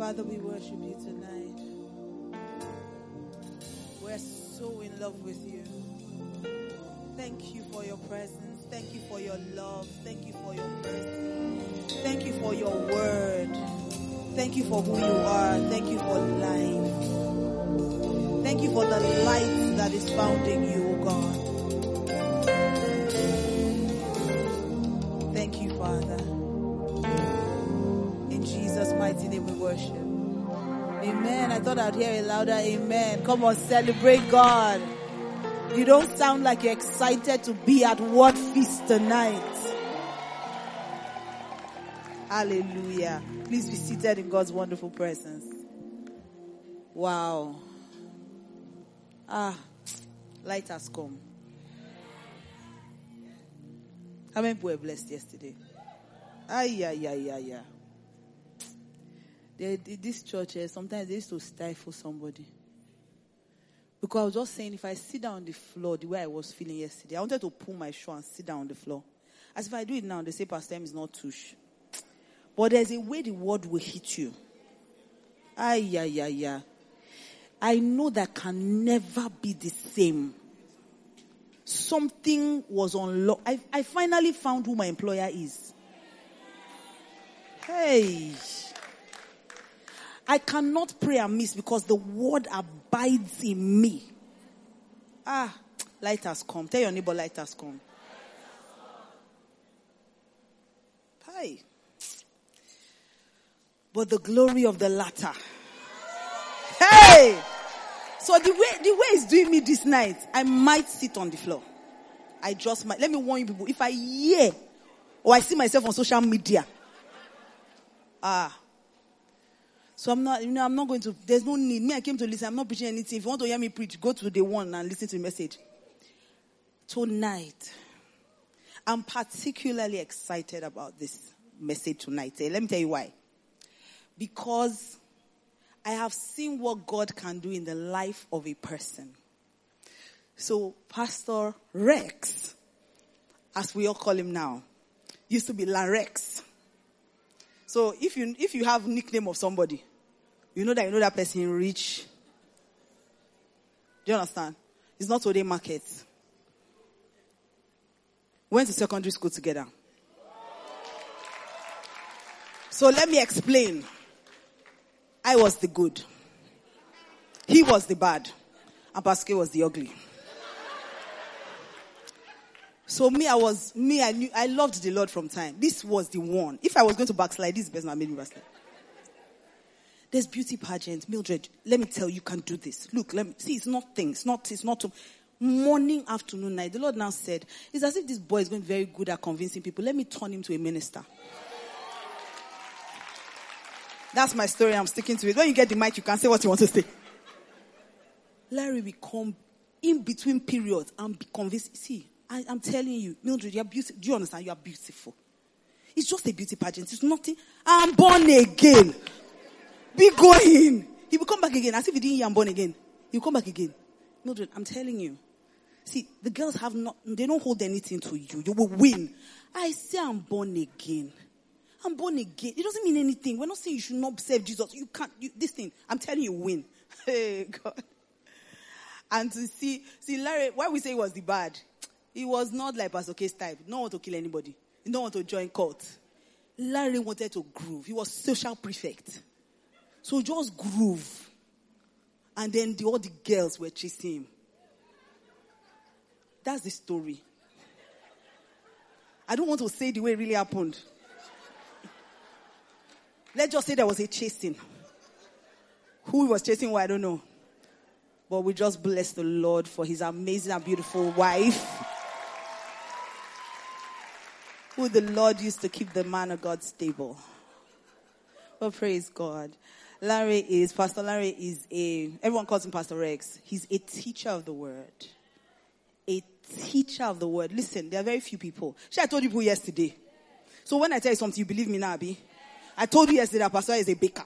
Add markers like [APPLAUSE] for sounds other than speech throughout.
Father, we worship you tonight. We're so in love with you. Thank you for your presence. Thank you for your love. Thank you for your mercy. Thank you for your word. Thank you for who you are. Thank you for life. Thank you for the light that is found in you, God. Thought I'd hear a louder amen. Come on, celebrate God. You don't sound like you're excited to be at Word Feast tonight. Hallelujah. Please be seated in God's wonderful presence. Wow. Ah, light has come. How many people were blessed yesterday? Ah, yeah, yeah, yeah, yeah. They, this church, eh, sometimes they used to stifle somebody. Because I was just saying, if I sit down on the floor the way I was feeling yesterday, I wanted to pull my shoe and sit down on the floor. As if I do it now, they say Pastor M is not touch. But there's a way the word will hit you. Ah, yeah, yeah, yeah. I know that can never be the same. Something was unlocked. I, I finally found who my employer is. Hey. I cannot pray amiss because the word abides in me. Ah, light has come. Tell your neighbor, light has come. Hi. But the glory of the latter. Hey! So the way, the way it's doing me this night, I might sit on the floor. I just might. Let me warn you people. If I hear or I see myself on social media, ah, so I'm not, you know, I'm not going to, there's no need. Me, I came to listen. I'm not preaching anything. If you want to hear me preach, go to the one and listen to the message. Tonight, I'm particularly excited about this message tonight. Eh, let me tell you why. Because I have seen what God can do in the life of a person. So, Pastor Rex, as we all call him now, used to be Larex. So if you if you have nickname of somebody, you know that you know that person rich. Do you understand? It's not today market. Went to secondary school together. So let me explain. I was the good. He was the bad. And Pascal was the ugly. So me, I was, me, I knew, I loved the Lord from time. This was the one. If I was going to backslide, this person I made me backslide. There's beauty pageant. Mildred, let me tell you, you can do this. Look, let me, see, it's not things. It's not, it's not, morning, afternoon, night. The Lord now said, it's as if this boy is going very good at convincing people. Let me turn him to a minister. That's my story. I'm sticking to it. When you get the mic, you can say what you want to say. Larry will come in between periods and be convinced. See, I, am telling you, Mildred, you're beautiful. Do you understand? You are beautiful. It's just a beauty pageant. It's nothing. I'm born again. Be going. He will come back again. As if he didn't hear I'm born again. He will come back again. Mildred, I'm telling you. See, the girls have not, they don't hold anything to you. You will win. I say I'm born again. I'm born again. It doesn't mean anything. We're not saying you should not serve Jesus. You can't, you, this thing, I'm telling you, win. [LAUGHS] Hey, God. And to see, see, Larry, why we say he was the bad? He was not like Pastor Case type. No one to kill anybody. Don't want to join cult. Larry wanted to groove. He was social prefect. So just groove. And then the, all the girls were chasing him. That's the story. I don't want to say the way it really happened. Let's just say there was a chasing. Who was chasing who, I don't know. But we just bless the Lord for his amazing and beautiful wife. Who the Lord used to keep the man of God stable. Well, praise God. Larry is, Pastor Larry is a, everyone calls him Pastor Rex. He's a teacher of the word. A teacher of the word. Listen, there are very few people. She, I told you yesterday. So when I tell you something, you believe me now, Abi? I told you yesterday that Pastor is a baker.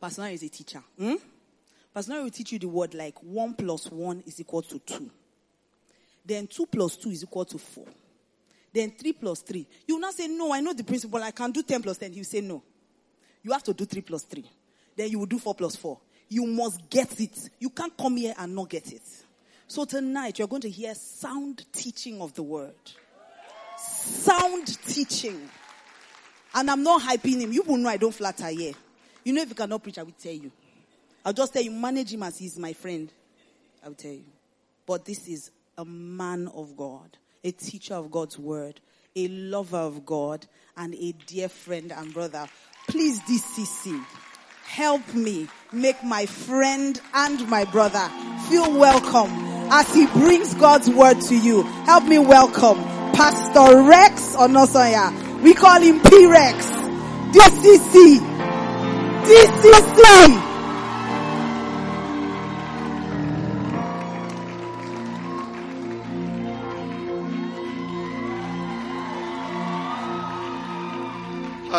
Pastor is a teacher. Hmm? Pastor will teach you the word like 1 plus 1 is equal to 2. Then 2 plus 2 is equal to 4. Then 3 plus 3. You will not say, no, I know the principle. I can do 10 plus 10. You say, no. You have to do three plus three. Then you will do four plus four. You must get it. You can't come here and not get it. So tonight you're going to hear sound teaching of the word. Sound teaching. And I'm not hyping him. You will know I don't flatter here. You know if you cannot preach, I will tell you. I'll just tell you, manage him as he's my friend. I will tell you. But this is a man of God, a teacher of God's word, a lover of God, and a dear friend and brother. Please, DCC, help me make my friend and my brother feel welcome as he brings God's word to you. Help me welcome Pastor Rex Onasanya. We call him P-Rex. DCC. DCC.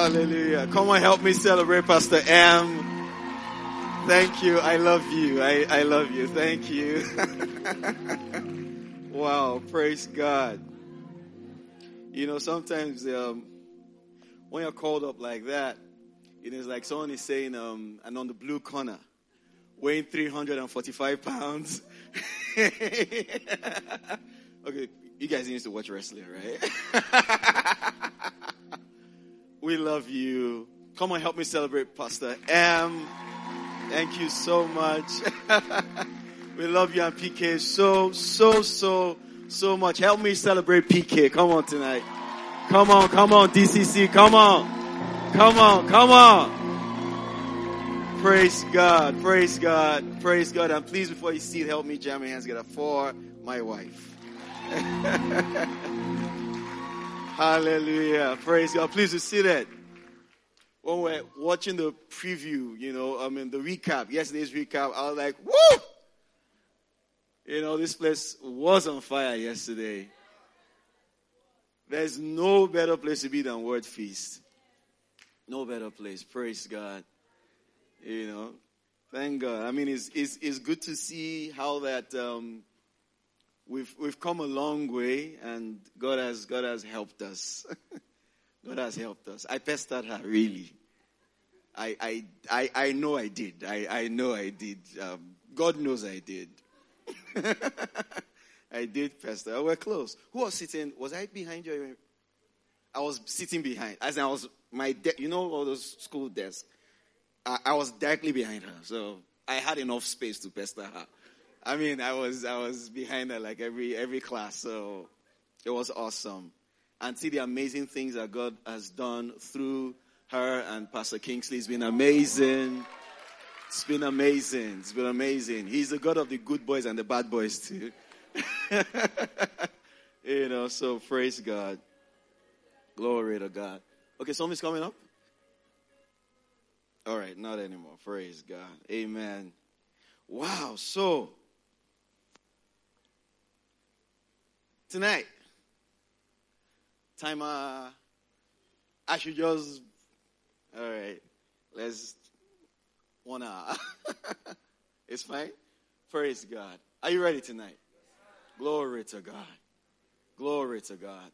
Hallelujah. Come on, help me celebrate Pastor M. Thank you. I love you. I, I love you. Thank you. [LAUGHS] wow. Praise God. You know, sometimes um, when you're called up like that, it is like someone is saying, um, and on the blue corner, weighing 345 pounds. [LAUGHS] okay, you guys need to watch wrestling, right? [LAUGHS] We love you. Come on, help me celebrate Pastor M. Thank you so much. [LAUGHS] we love you and PK so, so, so, so much. Help me celebrate PK. Come on tonight. Come on, come on, DCC. Come on. Come on, come on. Praise God, praise God, praise God. And please, before you see it, help me jam my hands together for my wife. [LAUGHS] Hallelujah. Praise God. Please be seated. When we're watching the preview, you know, I mean, the recap, yesterday's recap, I was like, woo! You know, this place was on fire yesterday. There's no better place to be than Word Feast. No better place. Praise God. You know, thank God. I mean, it's, it's, it's good to see how that, um, we've we've come a long way, and God has God has helped us. [LAUGHS] God has helped us. I pestered her really. I I I, I know I did. I, I know I did. Um, God knows I did. [LAUGHS] I did pester. We're close. Who was sitting? Was I behind you? I was sitting behind. As I was my de- you know all those school desks. I, I was directly behind her, so I had enough space to pester her. I mean, I was I was behind her like every every class, so it was awesome. And see the amazing things that God has done through her and Pastor Kingsley. It's been amazing. It's been amazing. It's been amazing. He's the God of the good boys and the bad boys too. [LAUGHS] you know, so praise God. Glory to God. Okay, something's coming up? All right, not anymore. Praise God. Amen. Wow, so tonight. Timer. Uh, I should just. All right. Let's. One hour. [LAUGHS] it's fine. Praise God. Are you ready tonight? Glory to God. Glory to God.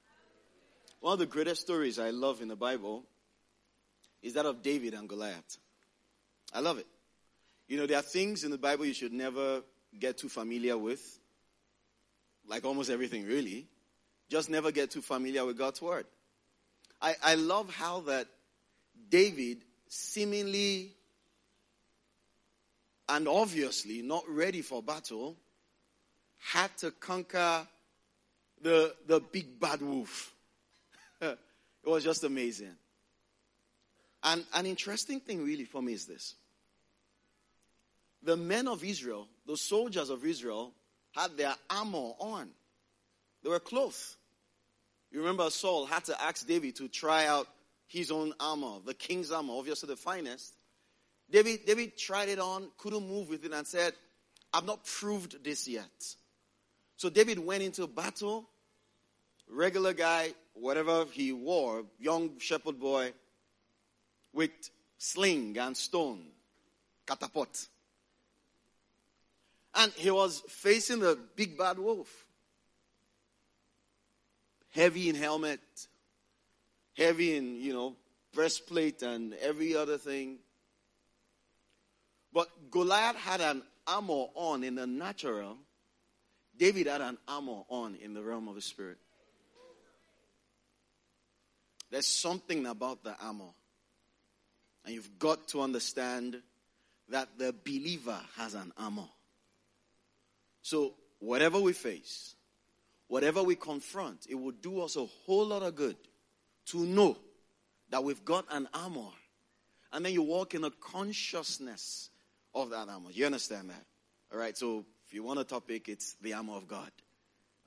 One of the greatest stories I love in the Bible is that of David and Goliath. I love it. You know, there are things in the Bible you should never get too familiar with like almost everything really, just never get too familiar with God's word. I, I love how that David seemingly and obviously not ready for battle had to conquer the, the big bad wolf. [LAUGHS] it was just amazing. And an interesting thing really for me is this. The men of Israel, the soldiers of Israel, had their armor on. They were clothed. You remember Saul had to ask David to try out his own armor, the king's armor, obviously the finest. David, David tried it on, couldn't move with it, and said, I've not proved this yet. So David went into battle, regular guy, whatever he wore, young shepherd boy, with sling and stone, catapult. And he was facing the big bad wolf. Heavy in helmet, heavy in, you know, breastplate and every other thing. But Goliath had an armor on in the natural. David had an armor on in the realm of the spirit. There's something about the armor. And you've got to understand that the believer has an armor. So, whatever we face, whatever we confront, it will do us a whole lot of good to know that we've got an armor. And then you walk in a consciousness of that armor. You understand that? All right, so if you want a topic, it's the armor of God.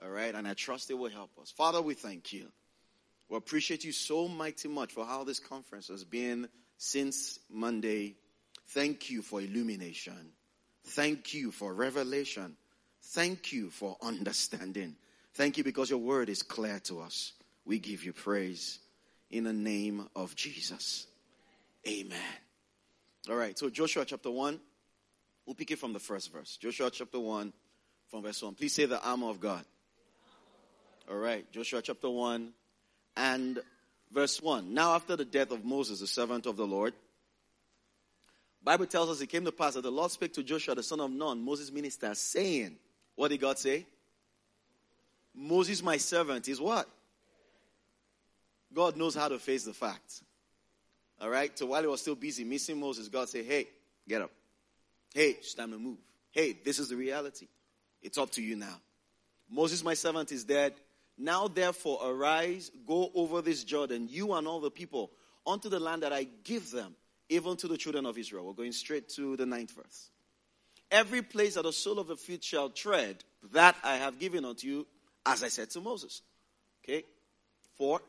All right, and I trust it will help us. Father, we thank you. We appreciate you so mighty much for how this conference has been since Monday. Thank you for illumination. Thank you for revelation. Thank you for understanding. Thank you because your word is clear to us. We give you praise in the name of Jesus. Amen. All right, so Joshua chapter 1, we'll pick it from the first verse. Joshua chapter 1, from verse 1. Please say the armor of God. All right, Joshua chapter 1 and verse 1. Now, after the death of Moses, the servant of the Lord, Bible tells us it came to pass that the Lord spake to Joshua, the son of Nun, Moses' minister, saying, What did God say? Moses, my servant, is what? God knows how to face the facts. All right? So while he was still busy missing Moses, God said, Hey, get up. Hey, it's time to move. Hey, this is the reality. It's up to you now. Moses, my servant, is dead. Now, therefore, arise, go over this Jordan, you and all the people, unto the land that I give them, even to the children of Israel. We're going straight to the ninth verse. Every place that the sole of the feet shall tread, that I have given unto you, as I said to Moses. Okay? Four.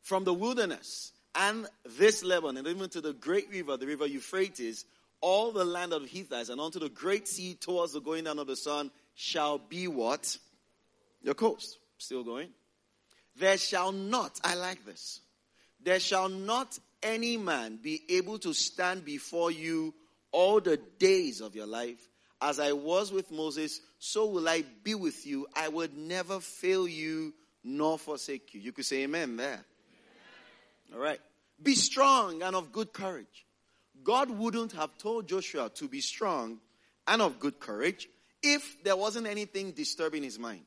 From the wilderness and this Lebanon, and even to the great river, the river Euphrates, all the land of the and unto the great sea towards the going down of the sun, shall be what? Your coast. Still going. There shall not, I like this, there shall not any man be able to stand before you all the days of your life. As I was with Moses, so will I be with you. I would never fail you nor forsake you. You could say amen there. All right. Be strong and of good courage. God wouldn't have told Joshua to be strong and of good courage if there wasn't anything disturbing his mind.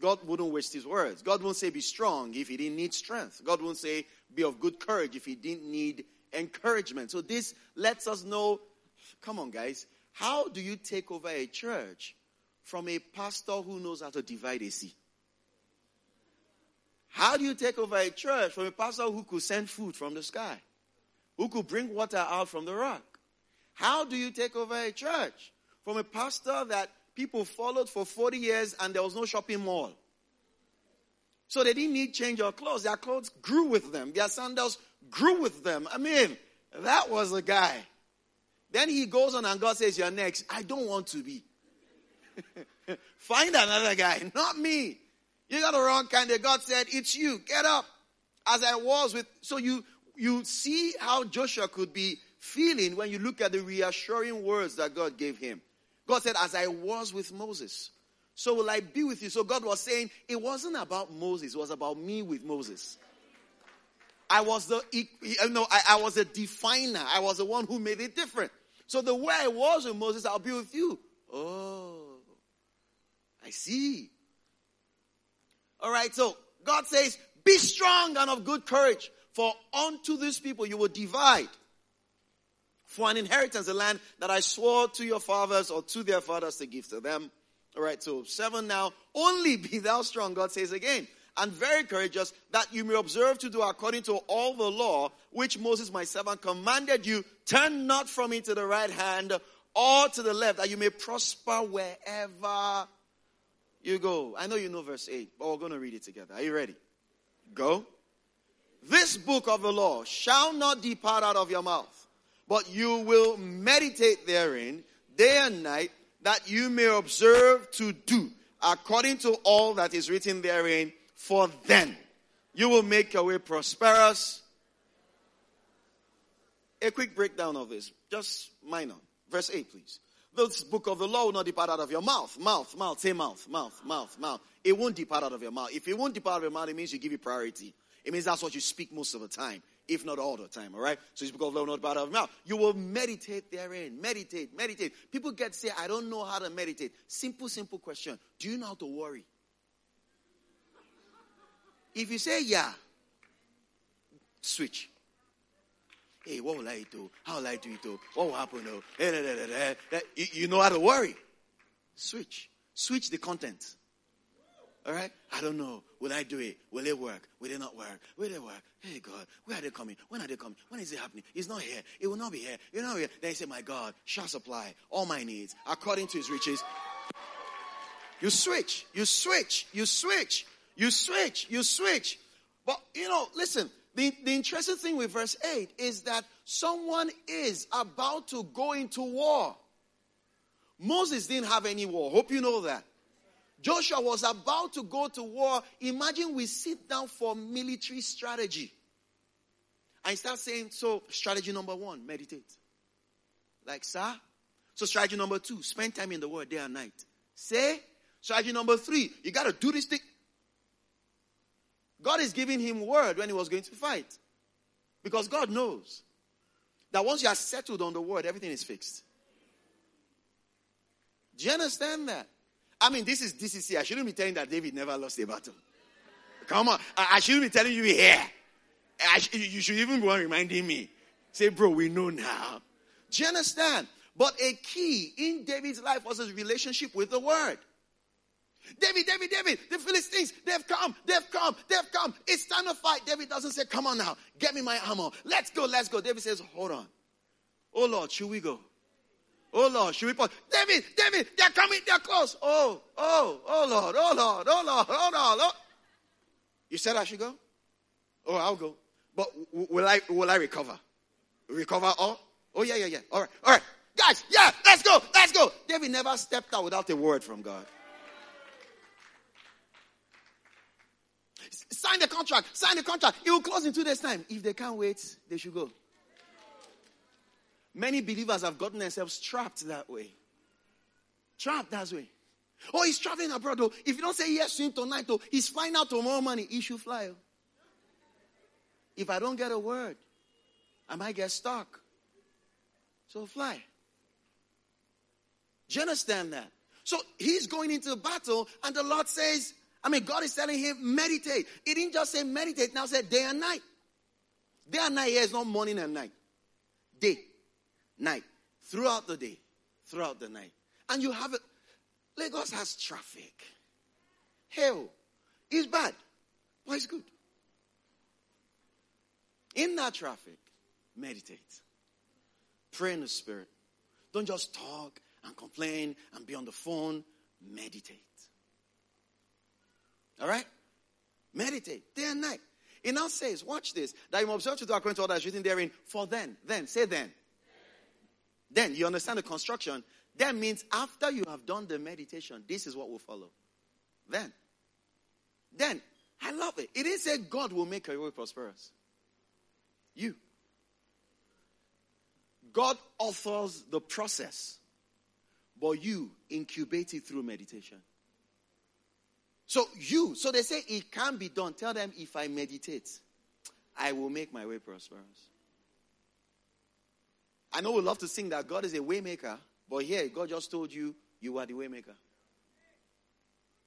God wouldn't waste his words. God won't say be strong if he didn't need strength. God won't say be of good courage if he didn't need encouragement. So this lets us know, come on guys, how do you take over a church from a pastor who knows how to divide a sea? How do you take over a church from a pastor who could send food from the sky? Who could bring water out from the rock? How do you take over a church from a pastor that people followed for 40 years and there was no shopping mall? So they didn't need change of clothes. Their clothes grew with them. Their sandals grew with them. I mean, that was a guy. Then he goes on and God says, You're next. I don't want to be. [LAUGHS] Find another guy, [LAUGHS] not me. You got the wrong kind of God said, It's you. Get up. As I was with so you you see how Joshua could be feeling when you look at the reassuring words that God gave him. God said, As I was with Moses, so will I be with you. So God was saying, It wasn't about Moses, it was about me with Moses. I was the, uh, you know, I, I was a definer. I was the one who made it different. So the way I was with Moses, I'll be with you. Oh, I see. All right, so God says, Be strong and of good courage, for unto these people you will divide for an inheritance the land that I swore to your fathers or to their fathers to give to them. All right, so seven now. Only be thou strong, God says again, and very courageous, that you may observe to do according to all the law which Moses my servant commanded you. Turn not from it to the right hand or to the left, that you may prosper wherever you go. I know you know verse 8, but we're going to read it together. Are you ready? Go. This book of the law shall not depart out of your mouth, but you will meditate therein day and night, that you may observe to do according to all that is written therein, for then you will make your way prosperous. A quick breakdown of this, just minor. Verse 8, please. This book of the law will not depart out of your mouth. Mouth, mouth, say mouth, mouth, mouth, mouth. It won't depart out of your mouth. If it won't depart out of your mouth, it means you give it priority. It means that's what you speak most of the time, if not all the time, all right? So you speak of love, not out of mouth. You will meditate therein. Meditate, meditate. People get say, I don't know how to meditate. Simple, simple question. Do you know how to worry? If you say yeah, switch. Hey, what will I do? How will I do it? What will happen? Oh, you, you know how to worry. Switch. Switch the content. All right? I don't know. Will I do it? Will it work? Will it not work? Will it work? Hey, God, where are they coming? When are they coming? When is it happening? It's not here. It will not be here. You're not here. Then you say, My God shall supply all my needs according to his riches. You switch. You switch. You switch. You switch. You switch. But, you know, listen. The, the interesting thing with verse 8 is that someone is about to go into war. Moses didn't have any war. Hope you know that. Joshua was about to go to war. Imagine we sit down for military strategy. I start saying, so strategy number one, meditate. Like, sir. So strategy number two, spend time in the word day and night. Say, strategy number three, you got to do this thing. God is giving him word when he was going to fight. Because God knows that once you are settled on the word, everything is fixed. Do you understand that? I mean, this is DCC. I shouldn't be telling that David never lost a battle. Come on. I, I shouldn't be telling you here. Sh- you should even be reminding me. Say, bro, we know now. Do you understand? But a key in David's life was his relationship with the word. David, David, David, the Philistines, they've come, they've come, they've come. It's time to fight. David doesn't say, Come on now, get me my armor. Let's go, let's go. David says, Hold on. Oh Lord, should we go? Oh Lord, should we pause? David, David, they're coming, they're close. Oh, oh, oh Lord, oh Lord, oh Lord, oh Lord. Oh. You said I should go? Oh, I'll go. But will I will I recover? Recover all? Oh yeah, yeah, yeah. All right, all right. Guys, yeah, let's go, let's go. David never stepped out without a word from God. Sign the contract, sign the contract. It will close in two days' time. If they can't wait, they should go. Many believers have gotten themselves trapped that way. Trapped that way. Oh, he's traveling abroad. Oh, if you don't say yes to him tonight, oh, he's flying out tomorrow morning. He should fly. Oh. If I don't get a word, I might get stuck. So fly. Do you understand that? So he's going into battle, and the Lord says, I mean, God is telling him, meditate. He didn't just say meditate, now said day and night. Day and night here is not morning and night. Day night, throughout the day, throughout the night. And you have it. Lagos has traffic. Hell, it's bad, but it's good. In that traffic, meditate. Pray in the spirit. Don't just talk and complain and be on the phone. Meditate. All right? Meditate day and night. It now says, watch this, that you observe to do according to all that is written therein. For then, then, say then. Then you understand the construction. That means after you have done the meditation, this is what will follow. Then, then, I love it. It didn't say God will make your way prosperous. You. God authors the process, but you incubate it through meditation. So you, so they say it can be done. Tell them if I meditate, I will make my way prosperous. I know we love to sing that God is a waymaker, but here God just told you you are the waymaker.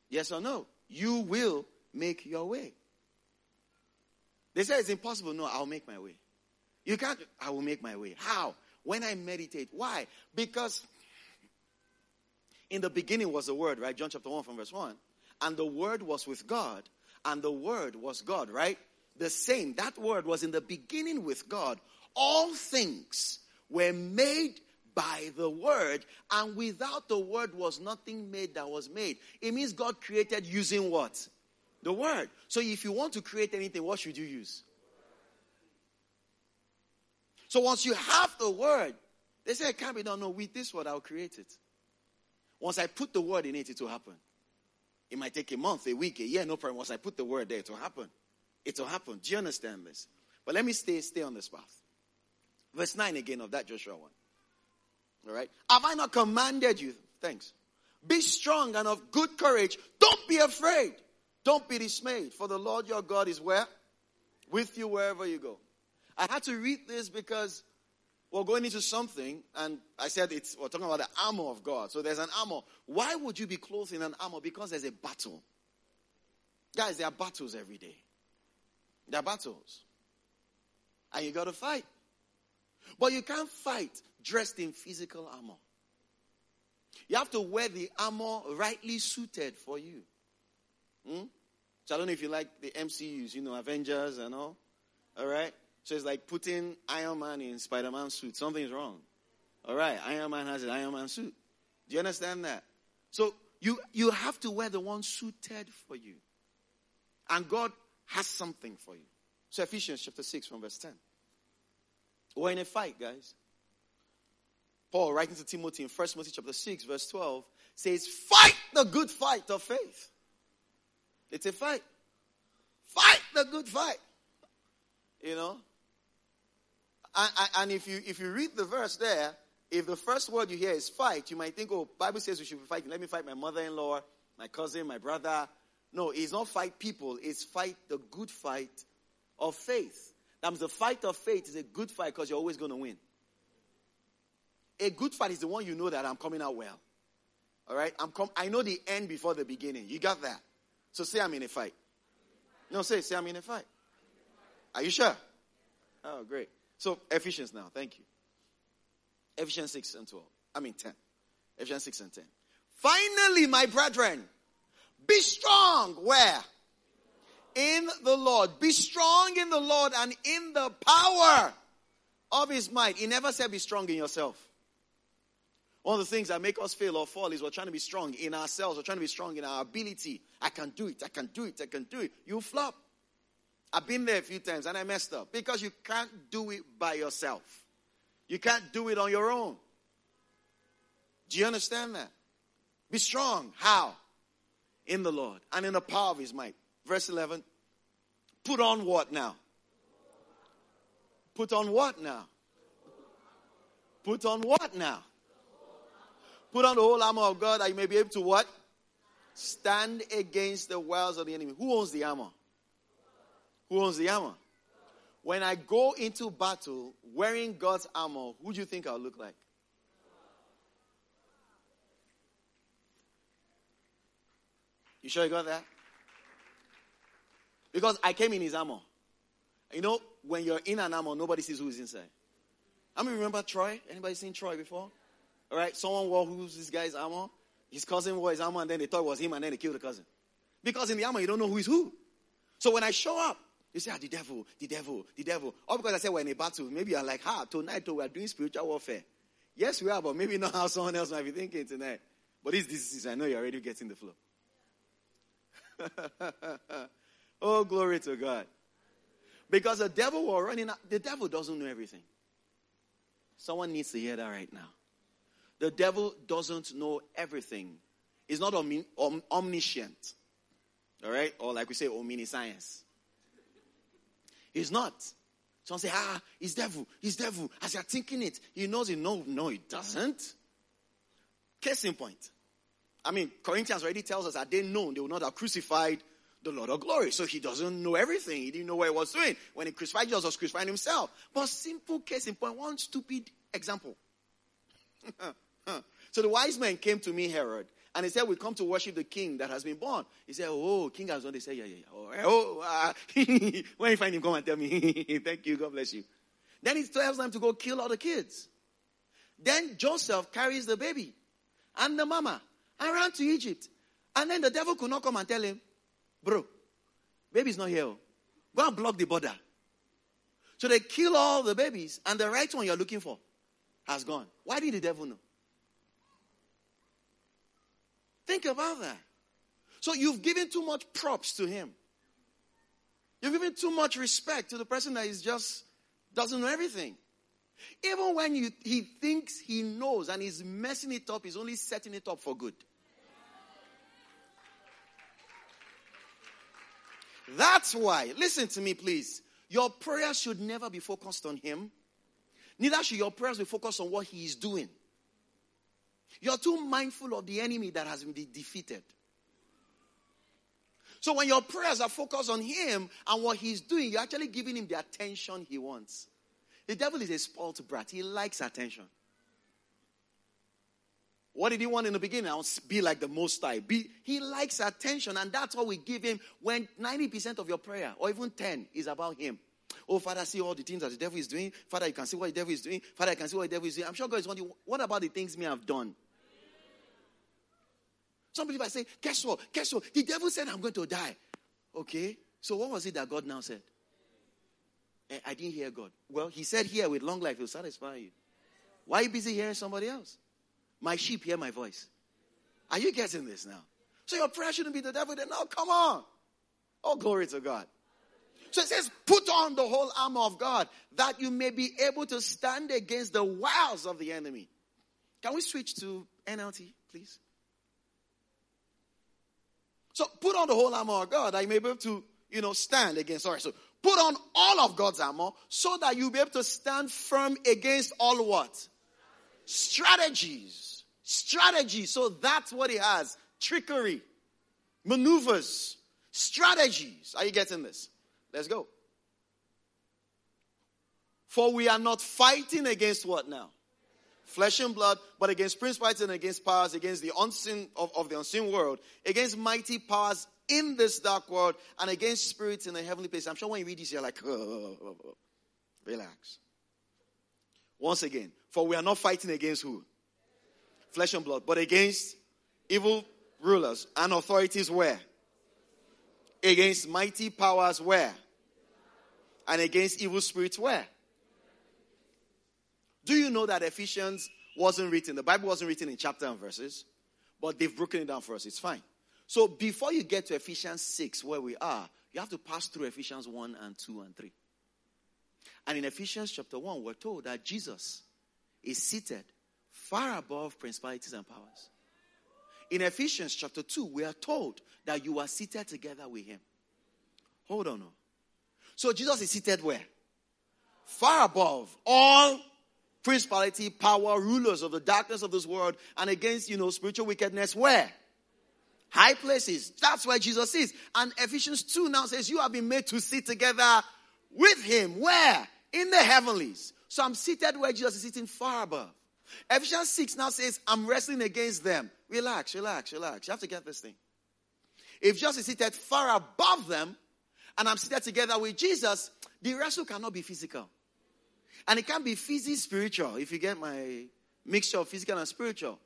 Yes or no? You will make your way. They say it's impossible. No, I'll make my way. You can't, I will make my way. How? When I meditate. Why? Because in the beginning was the word, right? John chapter 1 from verse 1. And the word was with God, and the word was God, right? The same. That word was in the beginning with God. All things were made by the word, and without the word was nothing made that was made. It means God created using what? The word. So if you want to create anything, what should you use? So once you have the word, they say it can't be done. No, with this word, I'll create it. Once I put the word in it, it will happen. It might take a month, a week, a year, no problem. Once I put the word there, it will happen. It will happen. Do you understand this? But let me stay, stay on this path. Verse 9 again of that Joshua 1. All right. Have I not commanded you? Thanks. Be strong and of good courage. Don't be afraid. Don't be dismayed. For the Lord your God is where? with you wherever you go. I had to read this because we're going into something, and I said it's we're talking about the armor of God. So there's an armor. Why would you be clothed in an armor? Because there's a battle. Guys, there are battles every day. There are battles. And you gotta fight. But you can't fight dressed in physical armor. You have to wear the armor rightly suited for you. Hmm? So I don't know if you like the MCUs, you know, Avengers and all. All right? So it's like putting Iron Man in Spider Man suit. Something's wrong. All right, Iron Man has an Iron Man suit. Do you understand that? So you you have to wear the one suited for you. And God has something for you. So Ephesians chapter 6 from verse 10. We're in a fight, guys. Paul writing to Timothy in 1 Timothy chapter 6, verse 12, says, Fight the good fight of faith. It's a fight. Fight the good fight. You know? And, and, if you if you read the verse there, if the first word you hear is fight, you might think, oh, Bible says we should be fighting. Let me fight my mother-in-law, my cousin, my brother. No, it's not fight people, it's fight the good fight of faith. That means the fight of faith is a good fight because you're always going to win. A good fight is the one you know that I'm coming out well. All right? I'm com- I know the end before the beginning. You got that? So say I'm in a fight. No, say, say I'm in a fight. Are you sure? Oh, great. So Ephesians now. Thank you. Ephesians 6 and 12. I mean 10. Ephesians 6 and 10. Finally, my brethren, be strong. Where? In the Lord. Be strong in the Lord and in the power of his might. He never said be strong in yourself. One of the things that make us fail or fall is we're trying to be strong in ourselves. We're trying to be strong in our ability. I can do it. I can do it. I can do it. You flop. I've been there a few times and I messed up because you can't do it by yourself. You can't do it on your own. Do you understand that? Be strong. How? In the Lord and in the power of his might. Verse 11. Put on what now? Put on what now? Put on what now? Put on the whole armor of God that you may be able to what? Stand against the wiles of the enemy. Who owns the armor? Who owns the armor? When I go into battle wearing God's armor, who do you think I'll look like? You sure you got that? Because I came in his armor. You know, when you're in an armor, nobody sees who's inside. I mean, remember Troy? Anybody seen Troy before? All right, someone wore who's this guy's armor. His cousin wore his armor, and then they thought it was him, and then they killed the cousin. Because in the armor, you don't know who is who. So when I show up, you say, ah, the devil, the devil, the devil. All because I said we're in a battle. Maybe you're like, ah, tonight oh, we're doing spiritual warfare. Yes, we are, but maybe not [LAUGHS] how someone else might be thinking tonight. But this is, I know you're already getting the flow. [LAUGHS] oh, glory to God. Because the devil will running out. The devil doesn't know everything. Someone needs to hear that right now. The devil doesn't know everything. He's not om- omniscient. All right? Or like we say, omniscience. He's not. Someone say, ah, he's devil, he's devil. As you're thinking it, he knows it. No, no, he doesn't. Case in point. I mean, Corinthians already tells us that they know they will not have crucified the Lord of glory. So he doesn't know everything. He didn't know what he was doing. When he crucified Jesus, was crucifying himself. But simple case in point, one stupid example. [LAUGHS] So the wise men came to me, Herod, and he said, We come to worship the king that has been born. He said, Oh, king has born. They said, Yeah, yeah, yeah. Oh, oh uh, [LAUGHS] when you find him, come and tell me. [LAUGHS] Thank you. God bless you. Then he tells them to go kill all the kids. Then Joseph carries the baby and the mama and ran to Egypt. And then the devil could not come and tell him, Bro, baby's not here. Oh. Go and block the border. So they kill all the babies, and the right one you're looking for has gone. Why did the devil know? Think about that. So you've given too much props to him. You've given too much respect to the person that is just doesn't know everything. Even when you, he thinks he knows and he's messing it up, he's only setting it up for good. That's why, listen to me, please. Your prayers should never be focused on him. Neither should your prayers be focused on what he is doing. You're too mindful of the enemy that has been defeated. So when your prayers are focused on him and what he's doing, you're actually giving him the attention he wants. The devil is a spoiled brat. He likes attention. What did he want in the beginning? I'll be like the most high. Be, he likes attention, and that's what we give him when 90% of your prayer, or even 10, is about him. Oh, Father, see all the things that the devil is doing. Father, you can see what the devil is doing. Father, I can see what the devil is doing. I'm sure God is wondering, what about the things me have done? Some people say, guess what? Guess what? The devil said I'm going to die. Okay. So what was it that God now said? Eh, I didn't hear God. Well, he said here with long life, he'll satisfy you. Why are you busy hearing somebody else? My sheep hear my voice. Are you getting this now? So your prayer shouldn't be the devil. Then, no, come on. Oh, glory to God. So it says, put on the whole armor of God that you may be able to stand against the wiles of the enemy. Can we switch to NLT, please? So put on the whole armor of God that you may be able to, you know, stand against. Sorry, so put on all of God's armor so that you'll be able to stand firm against all what? Strategies. Strategies. So that's what he has. Trickery. Maneuvers. Strategies. Are you getting this? Let's go. For we are not fighting against what now? Flesh and blood, but against principalities and against powers, against the unseen of, of the unseen world, against mighty powers in this dark world, and against spirits in the heavenly place. I'm sure when you read this, you're like, oh, [LAUGHS] relax. Once again, for we are not fighting against who? Flesh and blood, but against evil rulers and authorities where? Against mighty powers where? And against evil spirits where? Do you know that Ephesians wasn't written? The Bible wasn't written in chapter and verses, but they've broken it down for us. It's fine. So before you get to Ephesians 6, where we are, you have to pass through Ephesians 1 and 2 and 3. And in Ephesians chapter 1, we're told that Jesus is seated far above principalities and powers. In Ephesians chapter 2, we are told that you are seated together with him. Hold on. So Jesus is seated where? Far above all principality, power, rulers of the darkness of this world, and against, you know, spiritual wickedness. Where? High places. That's where Jesus is. And Ephesians 2 now says, You have been made to sit together with him. Where? In the heavenlies. So I'm seated where Jesus is sitting far above. Ephesians 6 now says, I'm wrestling against them. Relax, relax, relax. You have to get this thing. If Jesus is seated far above them, and I'm seated together with Jesus, the wrestle cannot be physical. And it can't be physical spiritual, if you get my mixture of physical and spiritual.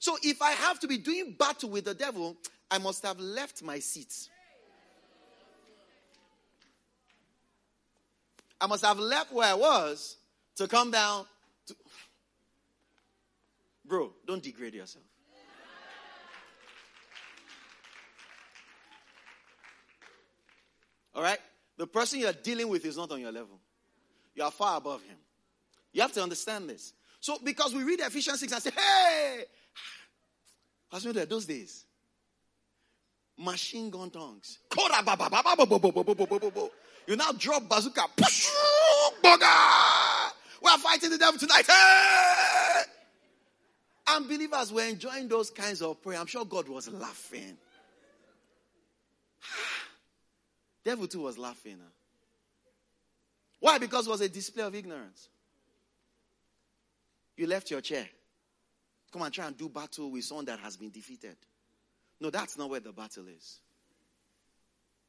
So if I have to be doing battle with the devil, I must have left my seat. I must have left where I was to come down. Bro, don't degrade yourself. All right? The person you're dealing with is not on your level. You are far above him. You have to understand this. So, because we read Ephesians 6 and say, hey, [SIGHS] as we those days, machine gun tongues. You now drop bazooka. [LAUGHS] We are fighting the devil tonight. Hey! And believers were enjoying those kinds of prayer. I'm sure God was laughing. [SIGHS] Devil too was laughing. Why? Because it was a display of ignorance. You left your chair. Come and try and do battle with someone that has been defeated. No, that's not where the battle is.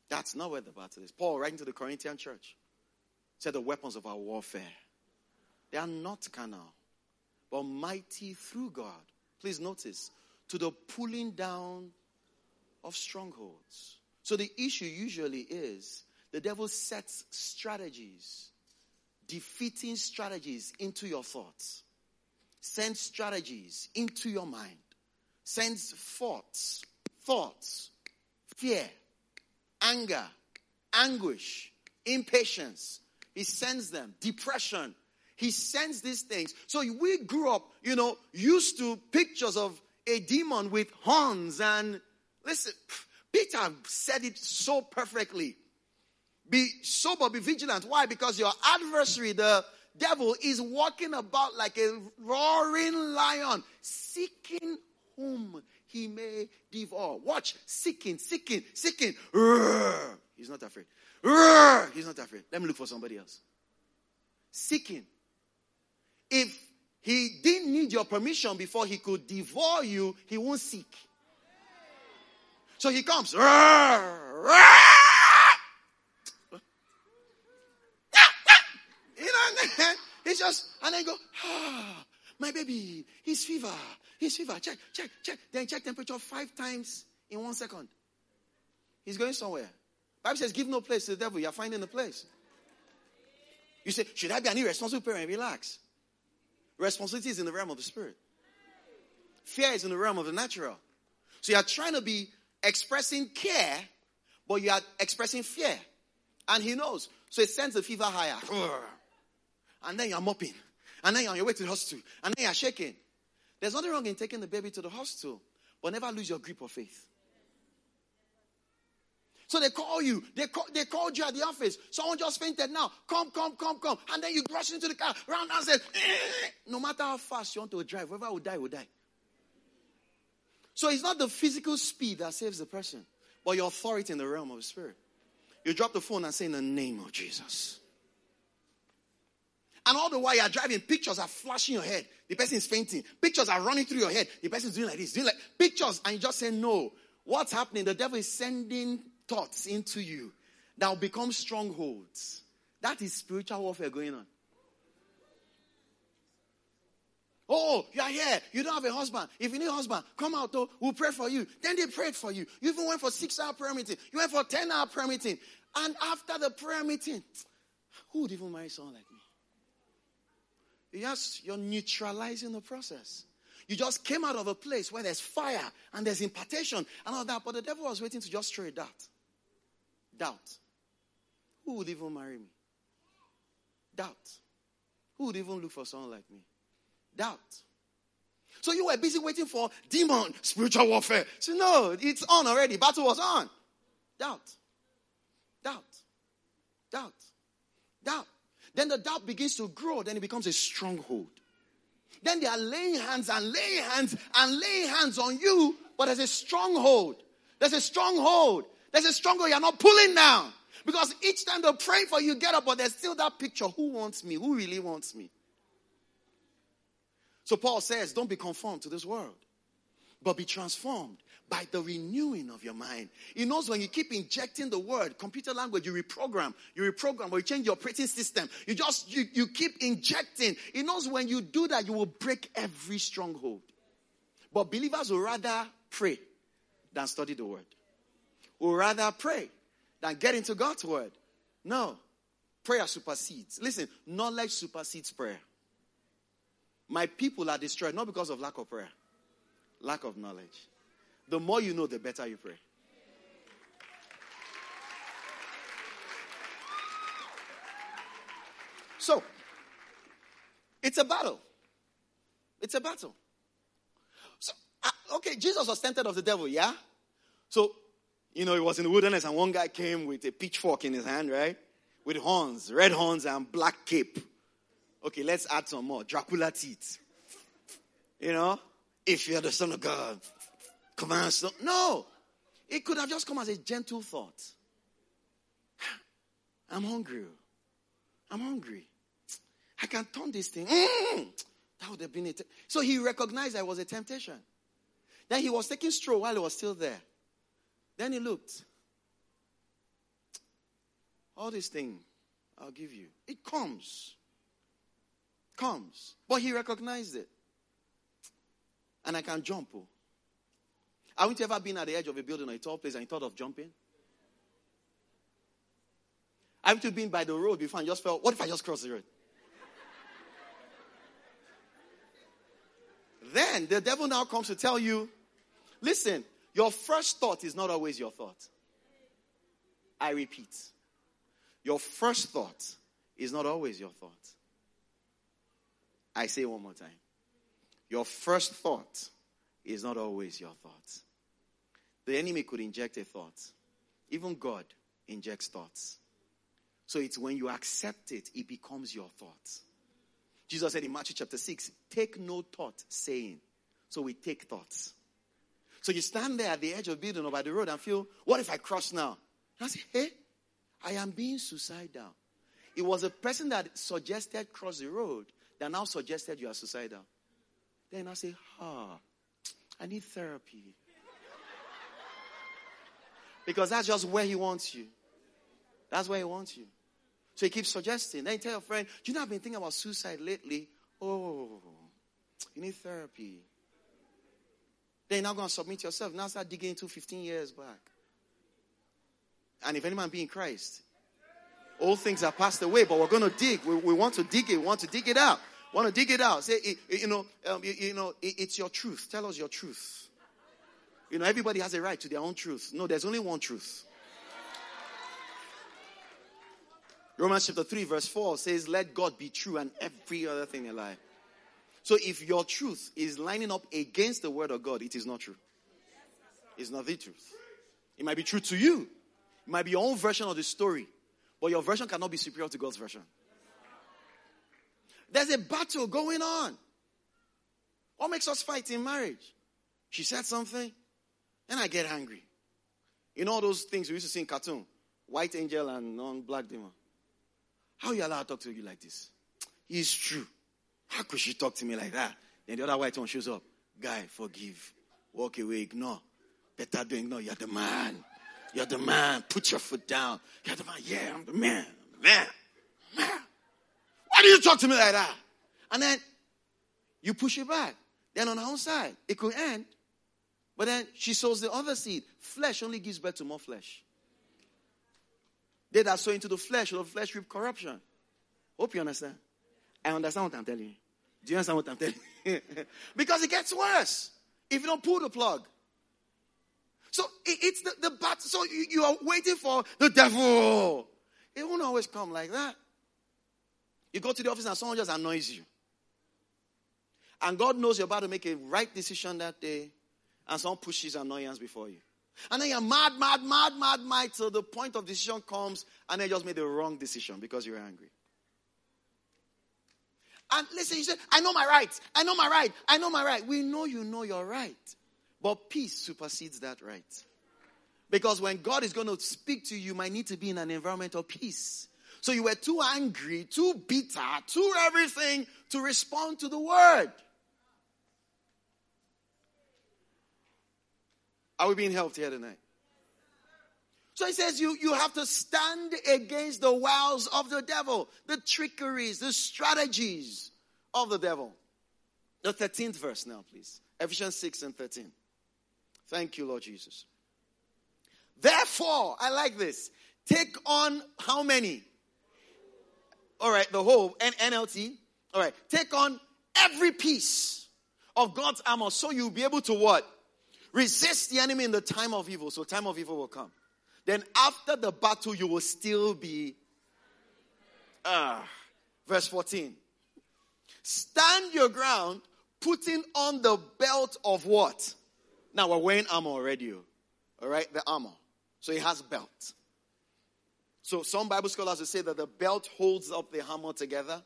That's not where the battle is. Paul, writing to the Corinthian church, said the weapons of our warfare, they are not carnal, but mighty through God. Please notice, to the pulling down of strongholds. So the issue usually is the devil sets strategies, defeating strategies into your thoughts, sends strategies into your mind, sends thoughts, thoughts, fear, anger, anguish, impatience. He sends them, depression. He sends these things. So we grew up, you know, used to pictures of a demon with horns and listen, Peter said it so perfectly. Be sober, be vigilant. Why? Because your adversary, the devil, is walking about like a roaring lion, seeking whom he may devour. Watch, seeking, seeking, seeking. He's not afraid. He's not afraid. Let me look for somebody else. Seeking. If he didn't need your permission before he could devour you, he won't seek. So he comes. And then it's just, and then go, ah, my baby, his fever, his fever, check, check, check. Then check temperature five times in one second. He's going somewhere. Bible says, give no place to the devil. You're finding the place. You say, should I be an irresponsible parent? Relax. Responsibility is in the realm of the spirit. Fear is in the realm of the natural. So you're trying to be expressing care, but you are expressing fear. And he knows. So it sends the fever higher. [SIGHS] And then you're mopping. And then you're on your way to the hospital. And then you're shaking. There's nothing wrong in taking the baby to the hospital, but never lose your grip of faith. So they call you. They, call, they called you at the office. Someone just fainted now. Come, come, come, come. And then you rush into the car, round and say, eh. no matter how fast you want to drive, whoever will die, will die. So it's not the physical speed that saves the person, but your authority in the realm of the spirit. You drop the phone and say, in the name of Jesus. And all the while you're driving, pictures are flashing your head. The person is fainting. Pictures are running through your head. The person is doing like this, doing like pictures, and you just say no. What's happening? The devil is sending thoughts into you that will become strongholds. That is spiritual warfare going on. Oh, you are here. You don't have a husband. If you need a husband, come out though. We'll pray for you. Then they prayed for you. You even went for six hour prayer meeting. You went for 10 hour prayer meeting. And after the prayer meeting, who would even marry someone like me? Yes, you're neutralizing the process. You just came out of a place where there's fire and there's impartation and all that, but the devil was waiting to just throw dart. Doubt. Who would even marry me? Doubt. Who would even look for someone like me? Doubt. So you were busy waiting for demon, spiritual warfare. So no, it's on already. Battle was on. Doubt. Doubt. Doubt. Doubt. Then the doubt begins to grow. Then it becomes a stronghold. Then they are laying hands and laying hands and laying hands on you, but there's a stronghold. There's a stronghold. There's a stronghold you're not pulling down. Because each time they're praying for you, get up, but there's still that picture. Who wants me? Who really wants me? So Paul says, don't be conformed to this world, but be transformed by the renewing of your mind. He knows when you keep injecting the word, computer language, you reprogram, you reprogram, or you change your operating system. You just, you, you keep injecting. He knows when you do that, you will break every stronghold. But believers will rather pray than study the word. Will rather pray than get into God's word. No. Prayer supersedes. Listen, knowledge supersedes prayer. My people are destroyed not because of lack of prayer, lack of knowledge. The more you know, the better you pray. So, it's a battle. It's a battle. So, okay, Jesus was tempted of the devil, yeah? So, you know, he was in the wilderness and one guy came with a pitchfork in his hand, right? With horns, red horns and black cape. Okay, let's add some more. Dracula teeth. You know, if you're the son of God, come command stone. No. It could have just come as a gentle thought. [SIGHS] I'm hungry. I'm hungry. I can turn this thing. Mm, that would have been it. So he recognized that it was a temptation. Then he was taking straw while he was still there. Then he looked. All this thing, I'll give you. It comes. Comes. But he recognized it. And I can jump. Oh. Haven't you ever been at the edge of a building or a tall place and thought of jumping? Haven't you been by the road before and just felt, what if I just cross the road? [LAUGHS] then the devil now comes to tell you, listen, your first thought is not always your thought. I repeat, your first thought is not always your thought. I say one more time. Your first thought is not always your thought. The enemy could inject a thought. Even God injects thoughts. So it's when you accept it, it becomes your thought. Jesus said in Matthew chapter 6, take no thought saying. So we take thoughts. So you stand there at the edge of building or by the road and feel, what if I cross now? And I say, hey, I am being suicidal. It was a person that suggested cross the road that now suggested you are suicidal. Then I say, ah, I need therapy. because that's just where he wants you. That's where he wants you. So he keeps suggesting. Then you tell your friend, Do you know I've been thinking about suicide lately? Oh, you need therapy. Then you're not going to submit yourself. Now start digging into 15 years back. And if any man be in Christ, all things are passed away, but we're going to dig. We, we, want to dig it. We want to dig it out. We Want to dig it out. Say, you know, um, you, you, know, it's your truth. Tell us your truth. You know, everybody has a right to their own truth. No, there's only one truth. Romans chapter 3, verse 4 says, Let God be true and every other thing a lie. So if your truth is lining up against the word of God, it is not true. It's not the truth. It might be true to you, it might be your own version of the story, but your version cannot be superior to God's version. There's a battle going on. What makes us fight in marriage? She said something, and I get angry. You know those things we used to see in cartoon? White angel and non-black demon. How you allowed to talk to you like this? It's true. How could she talk to me like that? Then the other white one shows up. Guy, forgive. Walk away, ignore. Better do ignore. You're the man. You're the man. Put your foot down. You're the man. Yeah, I'm the man. Man. Man. Why do you talk to me like that? And then you push it back. Then on her own side, it could end. But then she sows the other seed. Flesh only gives birth to more flesh. They that sow into the flesh, the flesh reap corruption. Hope you understand. I understand what I'm telling you. Do you understand what I'm telling you? [LAUGHS] because it gets worse if you don't pull the plug. So it, it's the, the battle. So you, you are waiting for the devil. It won't always come like that. You go to the office and someone just annoys you. And God knows you're about to make a right decision that day, and someone pushes annoyance before you. And then you're mad, mad, mad, mad, mad till the point of decision comes, and then you just made the wrong decision because you're angry. And listen, you say, I know my rights. I know my right. I know my right. We know you know your right. But peace supersedes that right. Because when God is going to speak to you, you might need to be in an environment of peace. So you were too angry, too bitter, too everything to respond to the word. Are we being helped here tonight? So he says you, you have to stand against the wiles of the devil, the trickeries, the strategies of the devil. The 13th verse now, please. Ephesians 6 and 13. Thank you, Lord Jesus. Therefore, I like this. Take on how many? All right, the whole NLT. All right, take on every piece of God's armor so you'll be able to what? Resist the enemy in the time of evil. So time of evil will come. Then after the battle, you will still be. Ah, verse 14. Stand your ground, putting on the belt of what? Now we're wearing armor already. Oh. All right, the armor. So he has belt. So some Bible scholars will say that the belt holds up the armor together.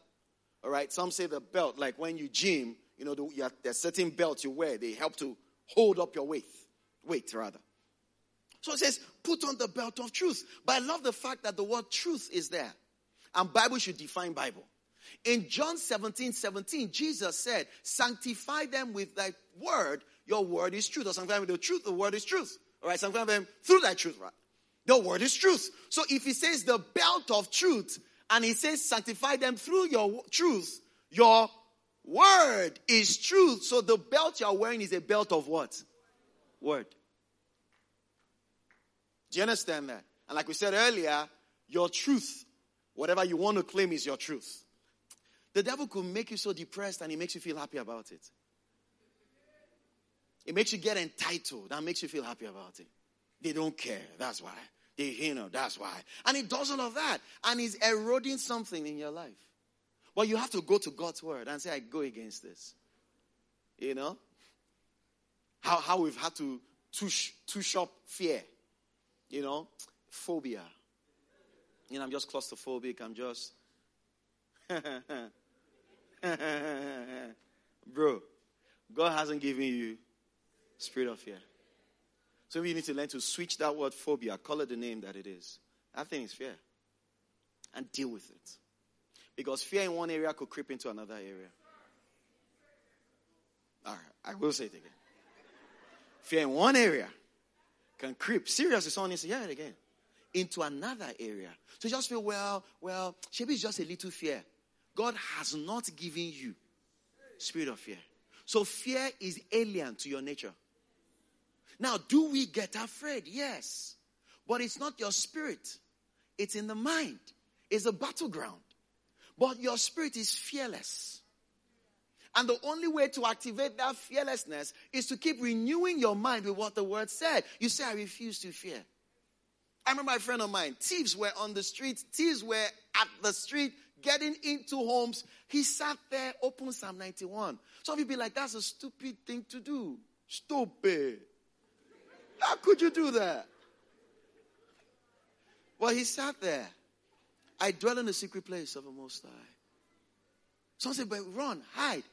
All right, some say the belt, like when you gym, you know, the, there's certain belts you wear, they help to hold up your weight. Weight, rather. So it says, put on the belt of truth. But I love the fact that the word truth is there. And Bible should define Bible. In John 17, 17, Jesus said, sanctify them with thy word. Your word is truth. Or them with the truth. The word is truth. All right, sanctify them through thy truth, right? The word is truth. So if he says the belt of truth, and he says sanctify them through your truth, your word is truth. So the belt you're wearing is a belt of what? Word. Do you understand that? And like we said earlier, your truth, whatever you want to claim is your truth. The devil could make you so depressed and he makes you feel happy about it. It makes you get entitled That makes you feel happy about it. They don't care. That's why. They, you know, that's why. And he does all of that. And he's eroding something in your life. But you have to go to God's word and say, I go against this. You know? How, how we've had to tush, tush up fear you know, phobia. You know, I'm just claustrophobic. I'm just. [LAUGHS] Bro, God hasn't given you spirit of fear. So you need to learn to switch that word phobia, call it the name that it is. That thing is fear. And deal with it. Because fear in one area could creep into another area. All right, I will say it again. Fear in one area can creep. Seriously, someone needs to it again. Into another area. So just feel, well, well, maybe it's just a little fear. God has not given you spirit of fear. So fear is alien to your nature. Now, do we get afraid? Yes. But it's not your spirit. It's in the mind. It's a battleground. But your spirit is fearless. And the only way to activate that fearlessness is to keep renewing your mind with what the word said. You say, I refuse to fear. I remember a friend of mine, thieves were on the street, thieves were at the street getting into homes. He sat there, opened Psalm 91. Some of you be like, that's a stupid thing to do. Stupid. How could you do that? Well, he sat there. I dwell in the secret place of the Most High. Some say, but run, hide.